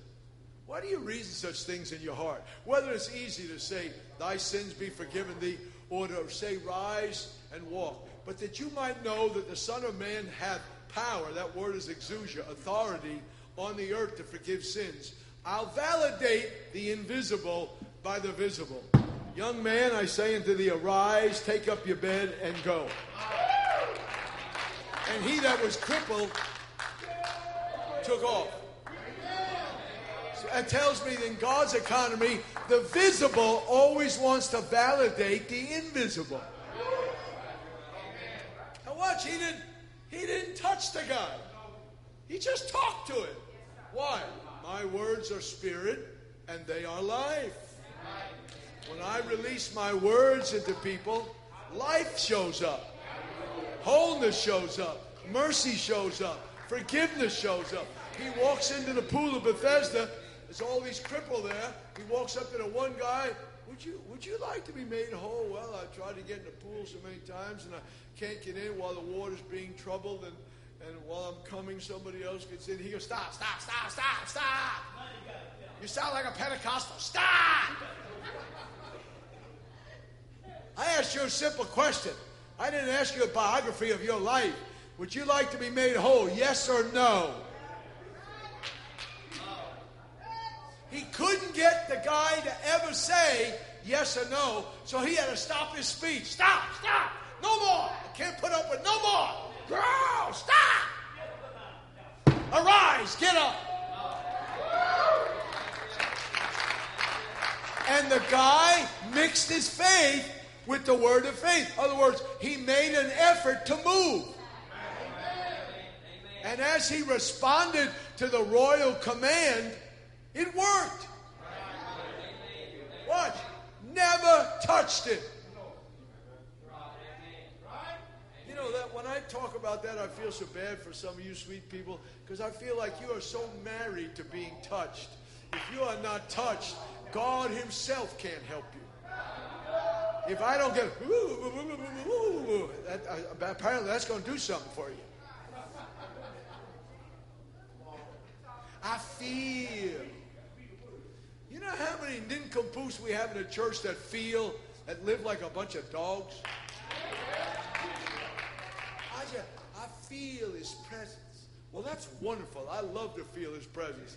[SPEAKER 1] Why do you reason such things in your heart? Whether it's easy to say, Thy sins be forgiven thee, or to say, Rise and walk. But that you might know that the Son of Man hath power, that word is exousia, authority on the earth to forgive sins. I'll validate the invisible by the visible. Young man, I say unto thee, arise, take up your bed, and go. And he that was crippled took off. So that tells me that in God's economy, the visible always wants to validate the invisible. Now watch, he didn't, he didn't touch the guy. He just talked to it. Why? My words are spirit and they are life. When I release my words into people, life shows up. Wholeness shows up. Mercy shows up. Forgiveness shows up. He walks into the pool of Bethesda there's all these cripple there. He walks up to the one guy. Would you would you like to be made whole? Well, I've tried to get in the pool so many times and I can't get in while the water's being troubled and and while I'm coming, somebody else gets in. He goes, stop, stop, stop, stop, stop. You sound like a Pentecostal. Stop! I asked you a simple question. I didn't ask you a biography of your life. Would you like to be made whole? Yes or no? He couldn't get the guy to ever say yes or no, so he had to stop his speech. Stop, stop, no more. I can't put up with no more. Grow, stop. Arise, get up. And the guy mixed his faith with the word of faith. In other words, he made an effort to move. And as he responded to the royal command, it worked. Watch. Never touched it. You know that when I talk about that, I feel so bad for some of you sweet people because I feel like you are so married to being touched. If you are not touched, God Himself can't help you. If I don't get, that, uh, apparently that's going to do something for you. I feel. You know how many nincompoops we have in the church that feel, that live like a bunch of dogs? Feel His presence. Well, that's wonderful. I love to feel His presence.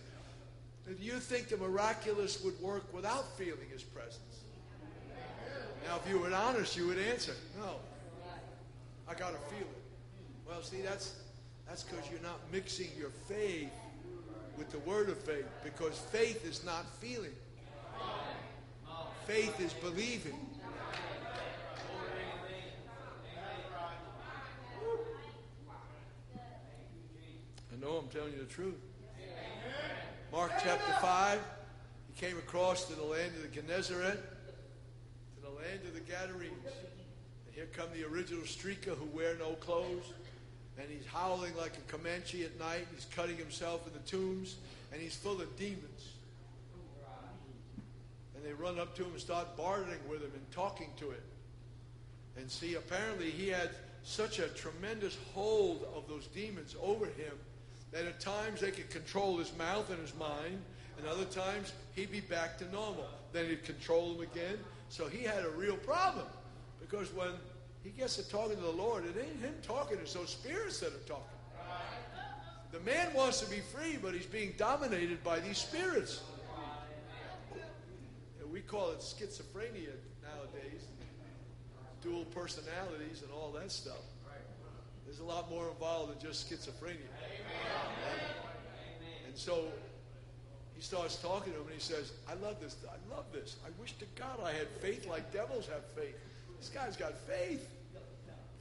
[SPEAKER 1] Do you think the miraculous would work without feeling His presence? Now, if you were honest, you would answer, no. I got to feel it. Well, see, that's that's because you're not mixing your faith with the word of faith because faith is not feeling. Faith is believing. Know I'm telling you the truth. Mark chapter 5, he came across to the land of the Gennesaret, to the land of the Gadarenes. And here come the original streaker who wear no clothes and he's howling like a Comanche at night. He's cutting himself in the tombs, and he's full of demons. And they run up to him and start bartering with him and talking to him. And see, apparently he had such a tremendous hold of those demons over him that at times they could control his mouth and his mind, and other times he'd be back to normal. Then he'd control him again. So he had a real problem because when he gets to talking to the Lord. It ain't him talking, it's those spirits that are talking. The man wants to be free, but he's being dominated by these spirits. we call it schizophrenia nowadays, dual personalities, and all that stuff. There's a lot more involved than just schizophrenia. And so he starts talking to him and he says, I love this. I love this. I wish to God I had faith like devils have faith. This guy's got faith.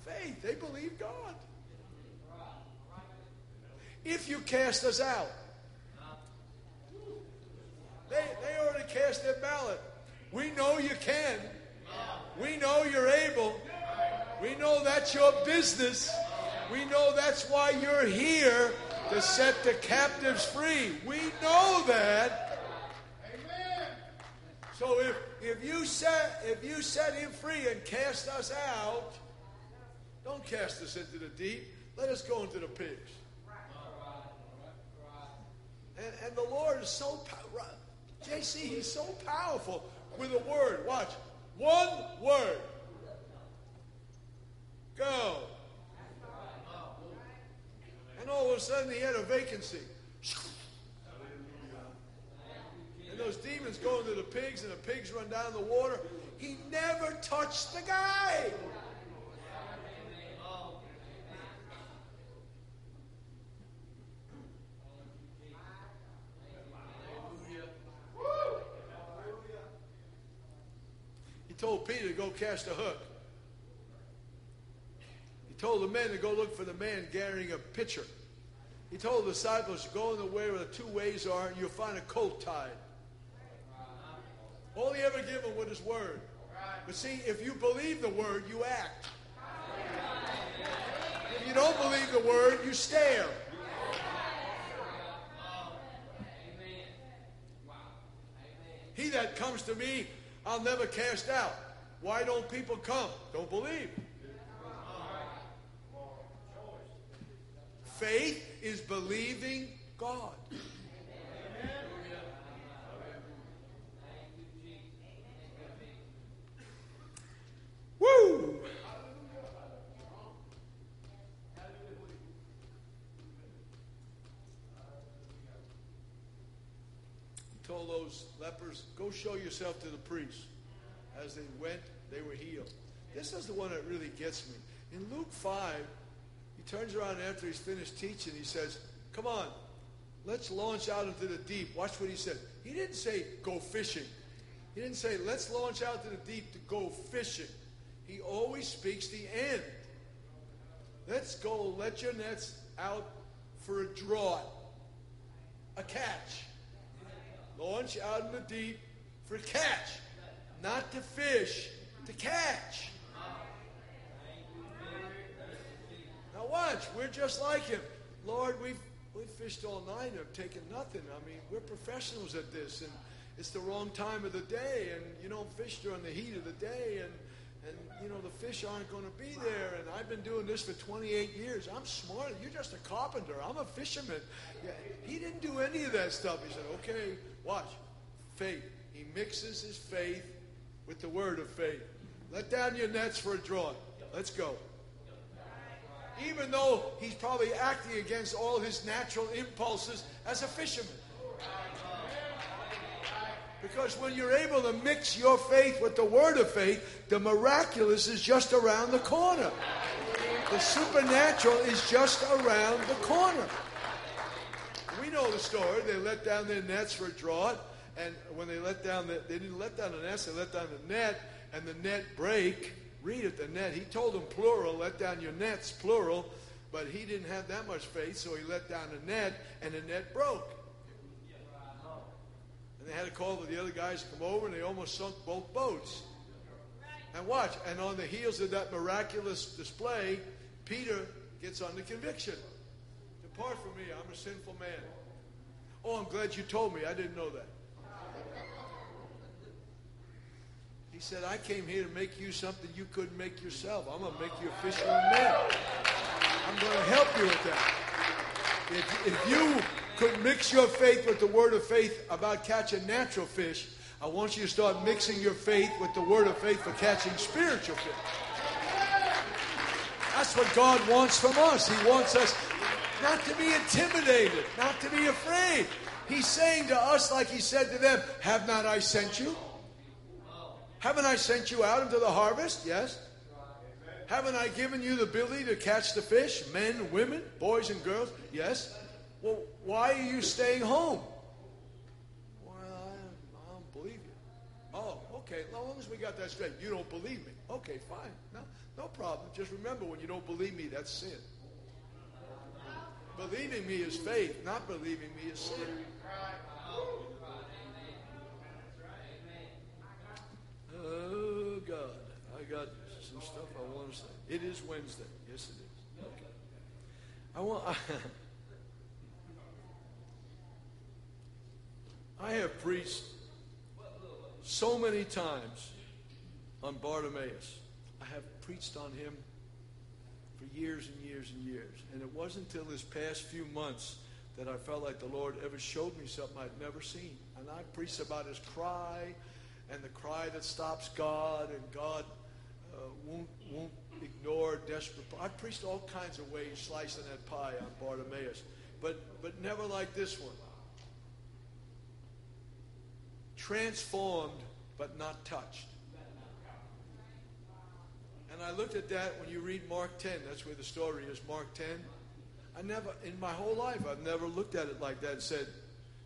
[SPEAKER 1] Faith. They believe God. If you cast us out, they, they already cast their ballot. We know you can. We know you're able. We know that's your business. We know that's why you're here to set the captives free. We know that. Amen. So if if you set if you set him free and cast us out, don't cast us into the deep. Let us go into the pigs. And, and the Lord is so powerful. JC, he's so powerful with a word. Watch. One word. Go. And all of a sudden he had a vacancy. And those demons go into the pigs, and the pigs run down the water. He never touched the guy. He told Peter to go cast a hook. Told the men to go look for the man carrying a pitcher. He told the disciples, go in the way where the two ways are, and you'll find a colt tied. All he ever given was his word. But see, if you believe the word, you act. If you don't believe the word, you stare. He that comes to me, I'll never cast out. Why don't people come? Don't believe. Faith is believing God. Woo! He told those lepers, go show yourself to the priest. As they went, they were healed. This is the one that really gets me. In Luke 5, he turns around after he's finished teaching. He says, come on, let's launch out into the deep. Watch what he said. He didn't say, go fishing. He didn't say, let's launch out to the deep to go fishing. He always speaks the end. Let's go, let your nets out for a draught, a catch. Launch out in the deep for catch, not to fish, to catch. Watch, we're just like him. Lord, we've we've fished all night and have taken nothing. I mean, we're professionals at this, and it's the wrong time of the day, and you don't fish during the heat of the day, and and you know the fish aren't going to be there. And I've been doing this for 28 years. I'm smart. You're just a carpenter. I'm a fisherman. Yeah, he didn't do any of that stuff. He said, okay, watch, faith. He mixes his faith with the word of faith. Let down your nets for a draw. Let's go. Even though he's probably acting against all his natural impulses as a fisherman. Because when you're able to mix your faith with the word of faith, the miraculous is just around the corner. The supernatural is just around the corner. We know the story. They let down their nets for a draught, and when they let down the, they didn't let down the nets, they let down the net, and the net break. Read it, the net. He told them plural, let down your nets, plural, but he didn't have that much faith, so he let down the net, and the net broke. And they had to call the other guys to come over, and they almost sunk both boats. And watch, and on the heels of that miraculous display, Peter gets under conviction. Depart from me, I'm a sinful man. Oh, I'm glad you told me. I didn't know that. He said, I came here to make you something you couldn't make yourself. I'm going to make you a fisher of men. I'm going to help you with that. If, if you could mix your faith with the word of faith about catching natural fish, I want you to start mixing your faith with the word of faith for catching spiritual fish. That's what God wants from us. He wants us not to be intimidated, not to be afraid. He's saying to us, like he said to them, Have not I sent you? Haven't I sent you out into the harvest? Yes. Haven't I given you the ability to catch the fish? Men, women, boys, and girls? Yes. Well, why are you staying home? Well, I, I don't believe you. Oh, okay. As long as we got that straight. You don't believe me. Okay, fine. No, no problem. Just remember, when you don't believe me, that's sin. Believing me is faith. Not believing me is sin. Oh, God. I got some stuff I want to say. It is Wednesday. Yes, it is. Okay. I want. I have preached so many times on Bartimaeus. I have preached on him for years and years and years. And it wasn't until this past few months that I felt like the Lord ever showed me something I'd never seen. And I preached about his cry and the cry that stops God and God Uh, won't, won't ignore desperate. I preached all kinds of ways slicing that pie on Bartimaeus, but, but never like this one. Transformed, but not touched. And I looked at that when you read Mark 10. That's where the story is, Mark 10. I never, in my whole life, I've never looked at it like that and said,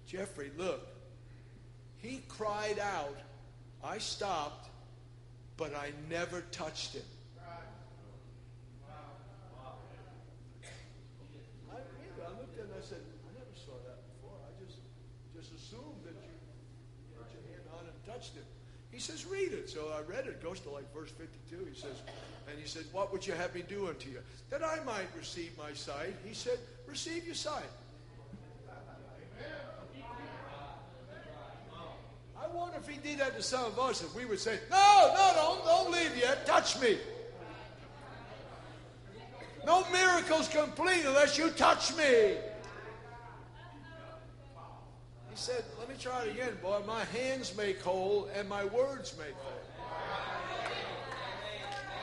[SPEAKER 1] Jeffrey, look, he cried out I stopped, but I never touched him. I, I looked at it and I said, I never saw that before. I just just assumed that you put your hand on and touched him. He says, read it. So I read it. It goes to like verse 52. He says, and he said, what would you have me do unto you? That I might receive my sight. He said, receive your sight. I wonder if he did that to some of us, if we would say, No, no, don't, don't leave yet. Touch me. No miracle's complete unless you touch me. He said, Let me try it again, boy. My hands make whole and my words make whole.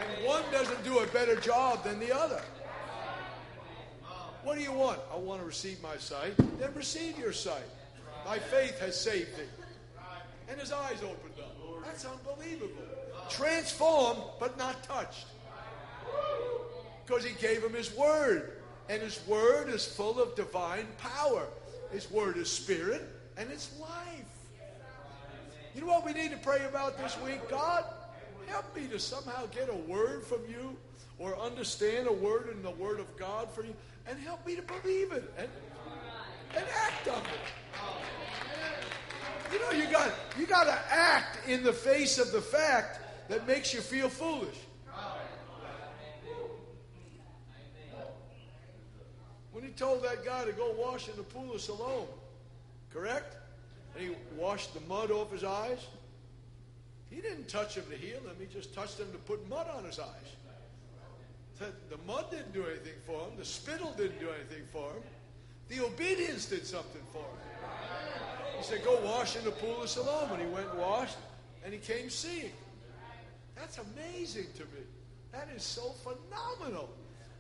[SPEAKER 1] And one doesn't do a better job than the other. What do you want? I want to receive my sight. Then receive your sight. My faith has saved thee. And his eyes opened up. That's unbelievable. Transformed, but not touched. Because he gave him his word. And his word is full of divine power. His word is spirit and it's life. You know what we need to pray about this week? God, help me to somehow get a word from you or understand a word in the word of God for you and help me to believe it and, and act on it. You know, you got you got to act in the face of the fact that makes you feel foolish. When he told that guy to go wash in the pool of Siloam, correct? And he washed the mud off his eyes. He didn't touch him to heal him. He just touched him to put mud on his eyes. The mud didn't do anything for him. The spittle didn't do anything for him. The obedience did something for him. He said, Go wash in the pool of Siloam. And he went and washed, and he came seeing. That's amazing to me. That is so phenomenal.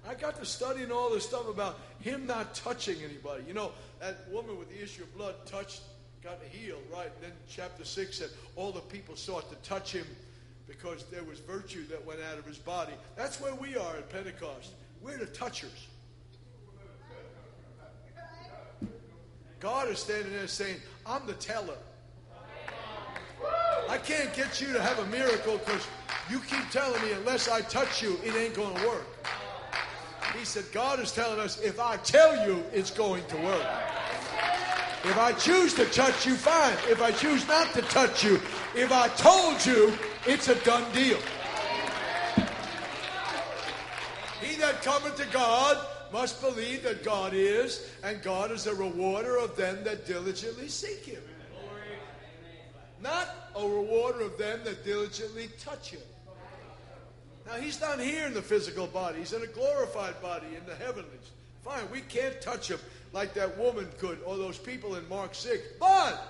[SPEAKER 1] I got to studying all this stuff about him not touching anybody. You know, that woman with the issue of blood touched, got healed, right? And then chapter 6 said all the people sought to touch him because there was virtue that went out of his body. That's where we are at Pentecost. We're the touchers. God is standing there saying, I'm the teller. I can't get you to have a miracle because you keep telling me unless I touch you, it ain't going to work. He said, God is telling us, if I tell you, it's going to work. If I choose to touch you, fine. If I choose not to touch you, if I told you, it's a done deal. He that cometh to God must believe that God is, and God is a rewarder of them that diligently seek Him. Not a rewarder of them that diligently touch Him. Now, He's not here in the physical body, He's in a glorified body in the heavenlies. Fine, we can't touch Him like that woman could or those people in Mark 6. But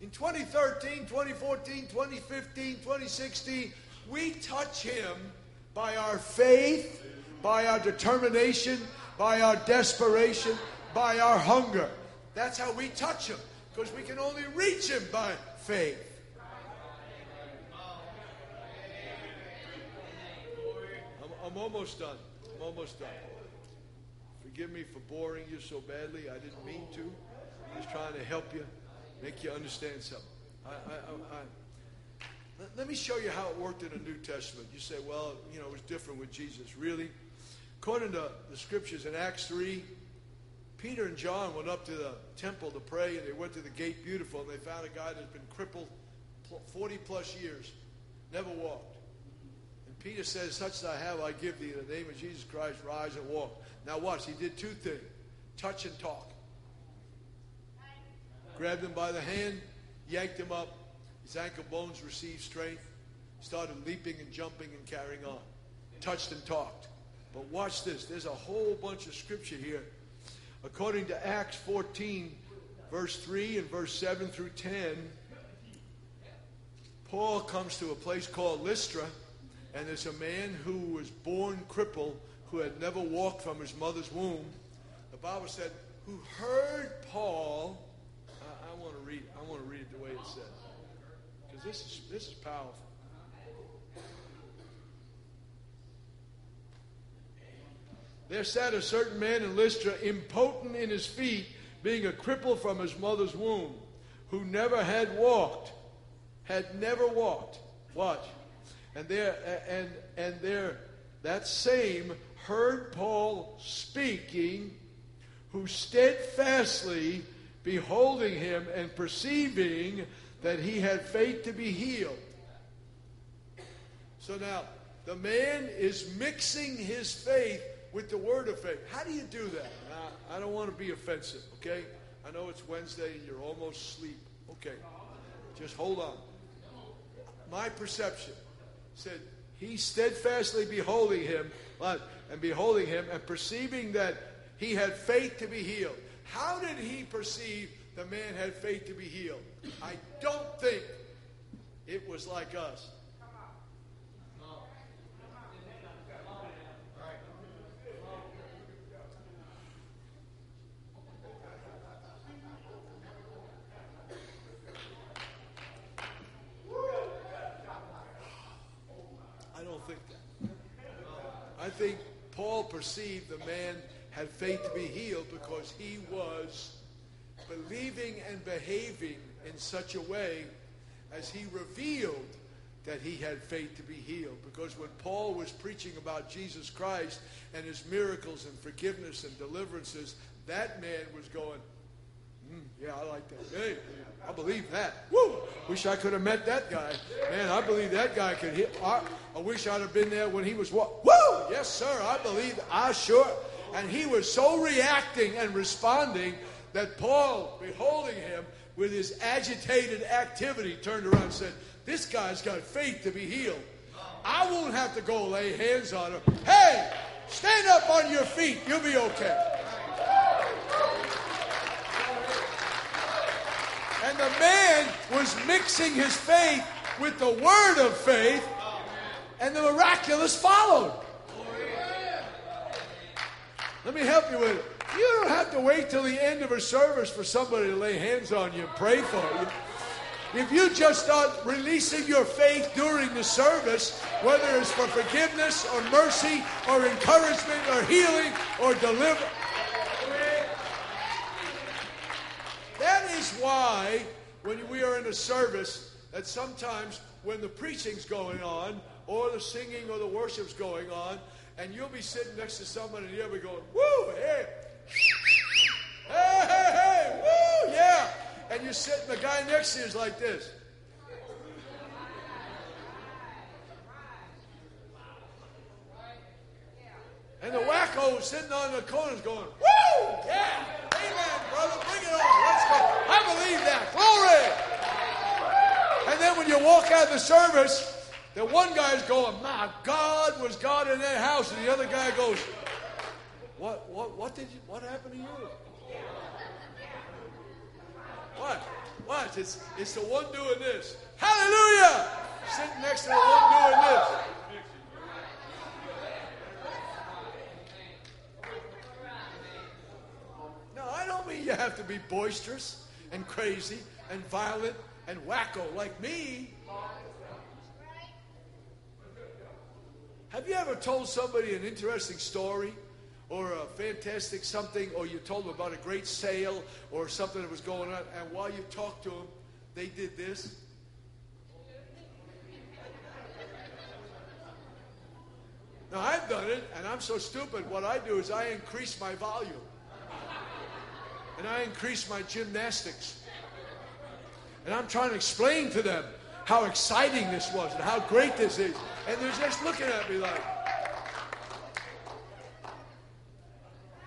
[SPEAKER 1] in 2013, 2014, 2015, 2016, we touch Him by our faith, by our determination, by our desperation, by our hunger. That's how we touch Him, because we can only reach Him by faith. I'm, I'm almost done. I'm almost done. Forgive me for boring you so badly. I didn't mean to. I was trying to help you make you understand something. I, I, I, let me show you how it worked in the New Testament. You say, well, you know, it was different with Jesus. Really? According to the scriptures in Acts 3, Peter and John went up to the temple to pray, and they went to the gate beautiful, and they found a guy that's been crippled 40 plus years, never walked. And Peter says, Such as I have, I give thee. In the name of Jesus Christ, rise and walk. Now, watch. He did two things touch and talk grabbed him by the hand, yanked him up. His ankle bones received strength, started leaping and jumping and carrying on. Touched and talked. But watch this. There's a whole bunch of scripture here. According to Acts 14, verse 3 and verse 7 through 10, Paul comes to a place called Lystra, and there's a man who was born crippled, who had never walked from his mother's womb. The Bible said, who heard Paul want to read. I want to read it the way it says because this is this is powerful. There sat a certain man in Lystra, impotent in his feet, being a cripple from his mother's womb, who never had walked, had never walked. Watch, and there and and there that same heard Paul speaking, who steadfastly beholding him and perceiving that he had faith to be healed. So now, the man is mixing his faith with the word of faith. How do you do that? I don't want to be offensive, okay? I know it's Wednesday and you're almost asleep. Okay. Just hold on. My perception said, he steadfastly beholding him, and beholding him, and perceiving that he had faith to be healed. How did he perceive the man had faith to be healed? I don't think it was like us. I think Paul perceived the man had faith to be healed because he was believing and behaving in such a way as he revealed that he had faith to be healed. Because when Paul was preaching about Jesus Christ and his miracles and forgiveness and deliverances, that man was going, mm, Yeah, I like that. Hey, I believe that. Woo! Wish I could have met that guy. Man, I believe that guy could hit. I, I wish I'd have been there when he was what? Woo! Yes, sir. I believe. I sure. And he was so reacting and responding that Paul, beholding him with his agitated activity, turned around and said, "This guy's got faith to be healed. I won't have to go lay hands on him. Hey, stand up on your feet. You'll be okay." And the man was mixing his faith with the word of faith, and the miraculous followed. Let me help you with it. You don't have to wait till the end of a service for somebody to lay hands on you and pray for you. If you just start releasing your faith during the service, whether it's for forgiveness or mercy or encouragement or healing or deliverance, That is why when we are in a service, that sometimes when the preaching's going on, or the singing or the worship's going on, and you'll be sitting next to someone, and you'll be going, woo, hey, hey, hey, hey, woo, yeah. And you're sitting, the guy next to you is like this. And the wacko sitting on the corner is going, woo, yeah. Amen, brother. Bring it on. Let's go. I believe that. Glory. And then when you walk out of the service, the one guy's going, My God, was God in that house? And the other guy goes, What what what did you what happened to you? What? What? It's it's the one doing this. Hallelujah! Sitting next to the one doing this. No, I don't mean you have to be boisterous and crazy and violent and wacko like me. Have you ever told somebody an interesting story or a fantastic something, or you told them about a great sale or something that was going on, and while you talked to them, they did this? Now, I've done it, and I'm so stupid. What I do is I increase my volume and I increase my gymnastics. And I'm trying to explain to them how exciting this was and how great this is. And they're just looking at me like.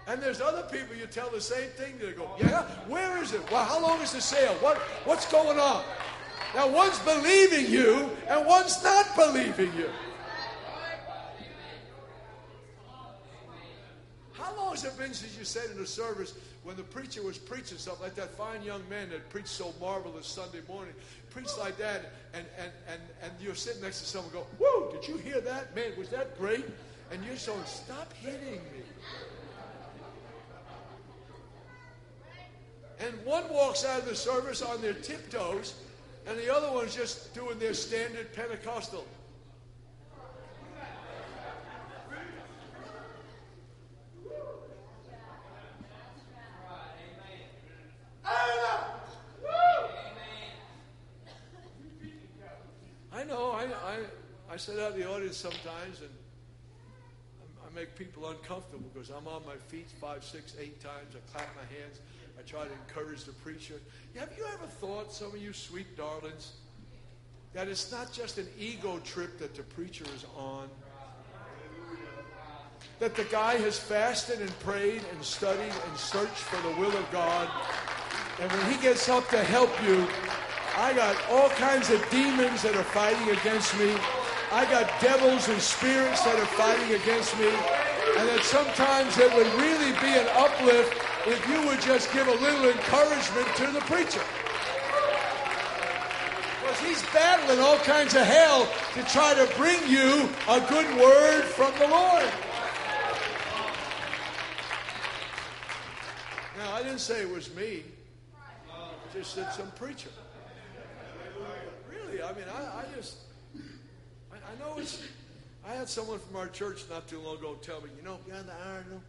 [SPEAKER 1] And there's other people you tell the same thing. They go, yeah, where is it? Well, how long is the sale? What, what's going on? Now, one's believing you and one's not believing you. How long has it been since you said in a service, when the preacher was preaching something like that fine young man that preached so marvelous Sunday morning, preached like that, and, and, and, and you're sitting next to someone go, Whoa, did you hear that? Man, was that great? And you're saying, Stop hitting me. And one walks out of the service on their tiptoes, and the other one's just doing their standard Pentecostal. I know. I, I, I sit out in the audience sometimes and I make people uncomfortable because I'm on my feet five, six, eight times. I clap my hands. I try to encourage the preacher. Have you ever thought, some of you sweet darlings, that it's not just an ego trip that the preacher is on? That the guy has fasted and prayed and studied and searched for the will of God. And when he gets up to help you, I got all kinds of demons that are fighting against me. I got devils and spirits that are fighting against me. And that sometimes it would really be an uplift if you would just give a little encouragement to the preacher. Because he's battling all kinds of hell to try to bring you a good word from the Lord. Now, I didn't say it was me. I just said some preacher. Really, I mean, I, I just, I, I, know it's, I had someone from our church not too long ago tell me, you know, beyond the iron,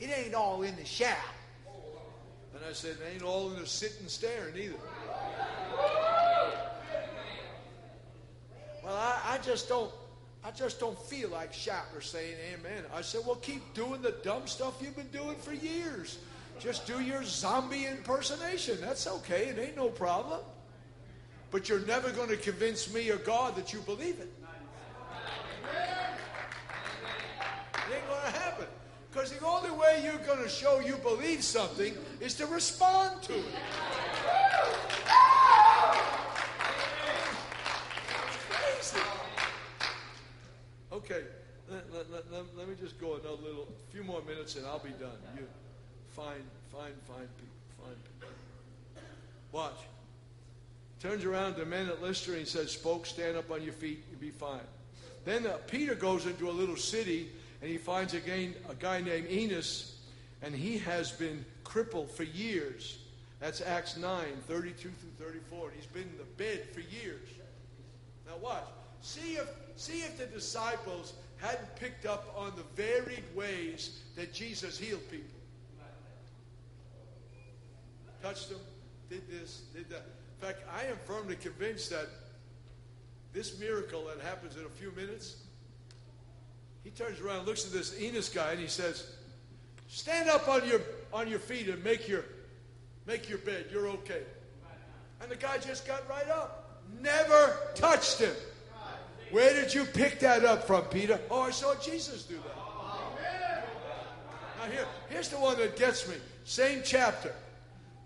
[SPEAKER 1] it ain't all in the shout. And I said, it ain't all in the sitting staring either. Well, I, I just don't, I just don't feel like shouting or saying amen. I said, well, keep doing the dumb stuff you've been doing for years. Just do your zombie impersonation. That's okay. It ain't no problem. But you're never going to convince me or God that you believe it. It ain't going to happen. Because the only way you're going to show you believe something is to respond to it. Okay, let, let, let, let, me just go another little, few more minutes and I'll be done. You fine, fine, fine people, find people. Watch. Turns around to the men at Lystra and he says, Spoke, stand up on your feet, you'll be fine. Then uh, Peter goes into a little city and he finds again a guy named Enos, and he has been crippled for years. That's Acts 9, 32 through 34. And he's been in the bed for years. Now watch. See if, see if the disciples hadn't picked up on the varied ways that Jesus healed people. Touched them, did this, did that. In fact, I am firmly convinced that this miracle that happens in a few minutes, he turns around, looks at this Enos guy, and he says, Stand up on your on your feet and make your make your bed. You're okay. And the guy just got right up. Never touched him. Where did you pick that up from, Peter? Oh, I saw Jesus do that. Now here, here's the one that gets me. Same chapter.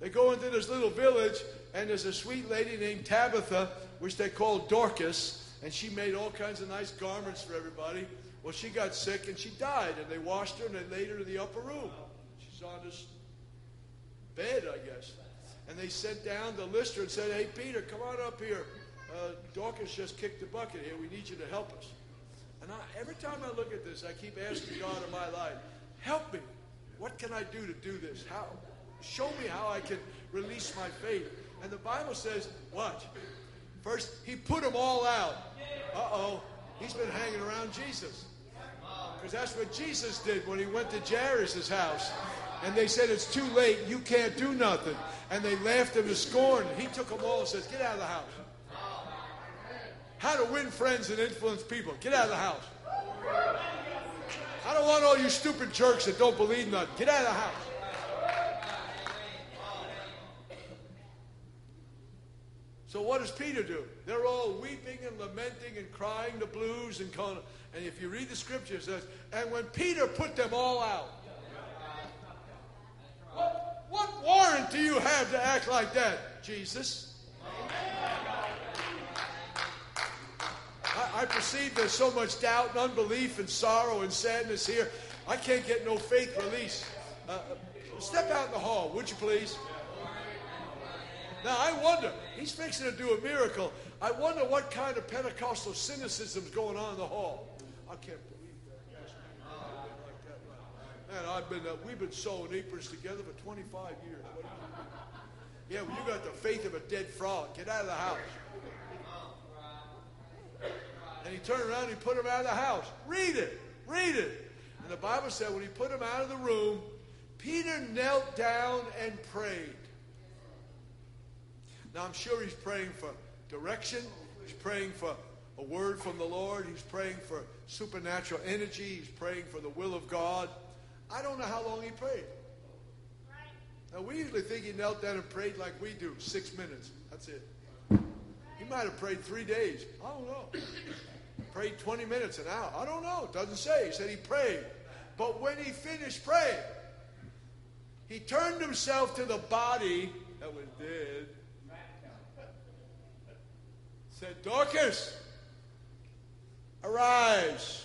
[SPEAKER 1] They go into this little village, and there's a sweet lady named Tabitha, which they call Dorcas, and she made all kinds of nice garments for everybody. Well, she got sick and she died, and they washed her and they laid her in the upper room. She's on this bed, I guess. And they sent down the lister and said, Hey, Peter, come on up here uh, Dorcas just kicked the bucket here. We need you to help us. And I, every time I look at this, I keep asking God in my life, help me. What can I do to do this? How? Show me how I can release my faith. And the Bible says, watch. First, he put them all out. Uh-oh. He's been hanging around Jesus. Because that's what Jesus did when he went to Jairus' house. And they said, it's too late. You can't do nothing. And they laughed him to scorn. He took them all and says, get out of the house. How to win friends and influence people. Get out of the house. I don't want all you stupid jerks that don't believe nothing. Get out of the house. So what does Peter do? They're all weeping and lamenting and crying the blues and calling. And if you read the scripture, it says, and when Peter put them all out, what, what warrant do you have to act like that, Jesus? I, I perceive there's so much doubt and unbelief and sorrow and sadness here. I can't get no faith release. Uh, uh, step out in the hall, would you please? Now, I wonder, he's fixing to do a miracle. I wonder what kind of Pentecostal cynicism is going on in the hall. I can't believe that. Man, I've been, uh, we've been sewing aprons together for 25 years. Yeah, well, you got the faith of a dead frog. Get out of the house. And he turned around and he put him out of the house. Read it. Read it. And the Bible said when he put him out of the room, Peter knelt down and prayed. Now I'm sure he's praying for direction. He's praying for a word from the Lord. He's praying for supernatural energy. He's praying for the will of God. I don't know how long he prayed. Now we usually think he knelt down and prayed like we do, six minutes. That's it. He might have prayed three days. I don't know prayed 20 minutes, an hour. I don't know. It doesn't say. He said he prayed. But when he finished praying, he turned himself to the body that was dead. Said, Dorcas, arise.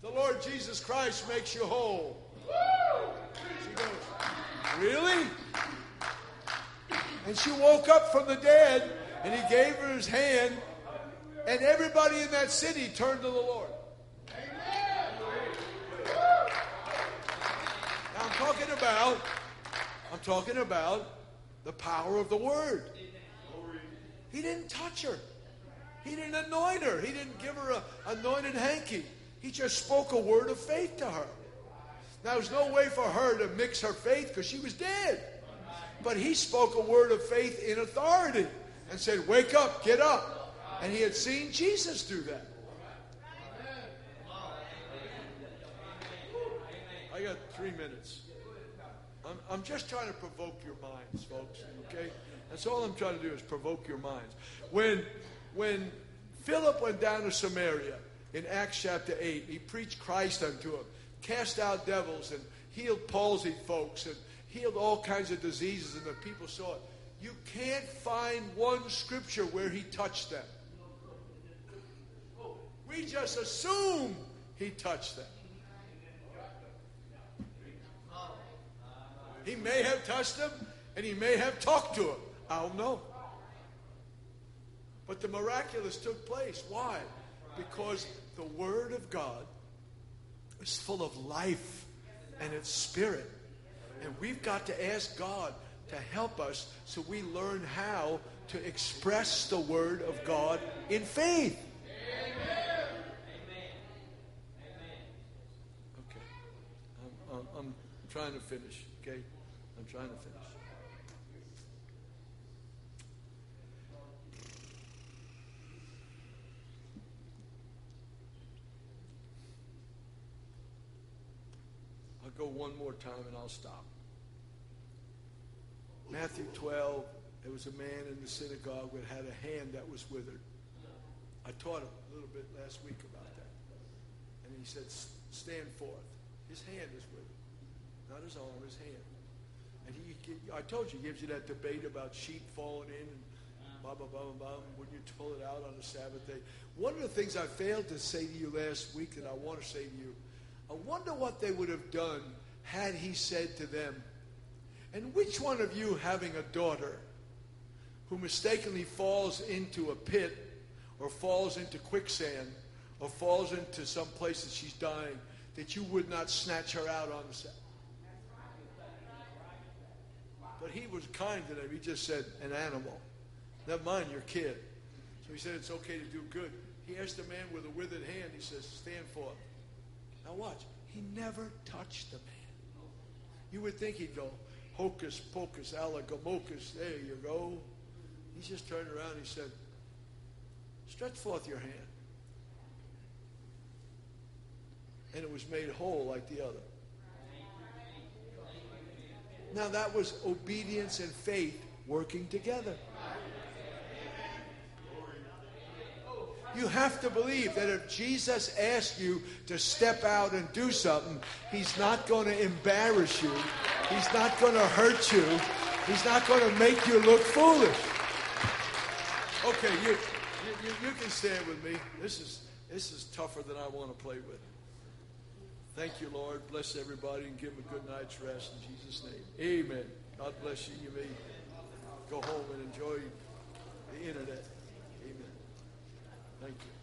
[SPEAKER 1] The Lord Jesus Christ makes you whole. She goes, Really? And she woke up from the dead, and he gave her his hand, and everybody in that city turned to the Lord. Now I'm talking about, I'm talking about the power of the word. He didn't touch her. He didn't anoint her. He didn't give her a anointed hanky. He just spoke a word of faith to her. Now, there's no way for her to mix her faith because she was dead. But he spoke a word of faith in authority and said, Wake up, get up. And he had seen Jesus do that. I got three minutes. I'm, I'm just trying to provoke your minds, folks, okay? That's all I'm trying to do is provoke your minds. When, when Philip went down to Samaria in Acts chapter 8, he preached Christ unto them, cast out devils, and healed palsied folks, and healed all kinds of diseases, and the people saw it. You can't find one scripture where he touched them. We just assume he touched them. He may have touched them, and he may have talked to them. I don't know. But the miraculous took place. Why? Because the Word of God is full of life and its spirit. And we've got to ask God to help us so we learn how to express the Word of God in faith. Okay. I'm, I'm, I'm trying to finish, okay? I'm trying to finish. Go one more time and I'll stop. Matthew 12, there was a man in the synagogue that had a hand that was withered. I taught him a little bit last week about that. And he said, Stand forth. His hand is withered. Not his arm, his hand. And he, I told you, he gives you that debate about sheep falling in and blah, blah, blah, blah, blah, when you pull it out on the Sabbath day. One of the things I failed to say to you last week that I want to say to you, I wonder what they would have done had he said to them, and which one of you having a daughter who mistakenly falls into a pit or falls into quicksand or falls into some place that she's dying, that you would not snatch her out on the Sabbath? But he was kind to them. He just said, an animal. Never mind your kid. So he said, it's okay to do good. He asked the man with a withered hand, he says, stand forth. Now watch. He never touched the man. You would think he'd go, hocus pocus, alagamokus, there you go. He just turned around and he said, stretch forth your hand. And it was made whole like the other. Now that was obedience and faith working together. You have to believe that if Jesus asks you to step out and do something, he's not going to embarrass you. He's not going to hurt you. He's not going to make you look foolish. Okay, you, you, you can stand with me. This is, this is tougher than I want to play with. Thank you, Lord. Bless everybody and give them a good night's rest in Jesus' name. Amen. God bless you. You may go home and enjoy the internet. Thank you.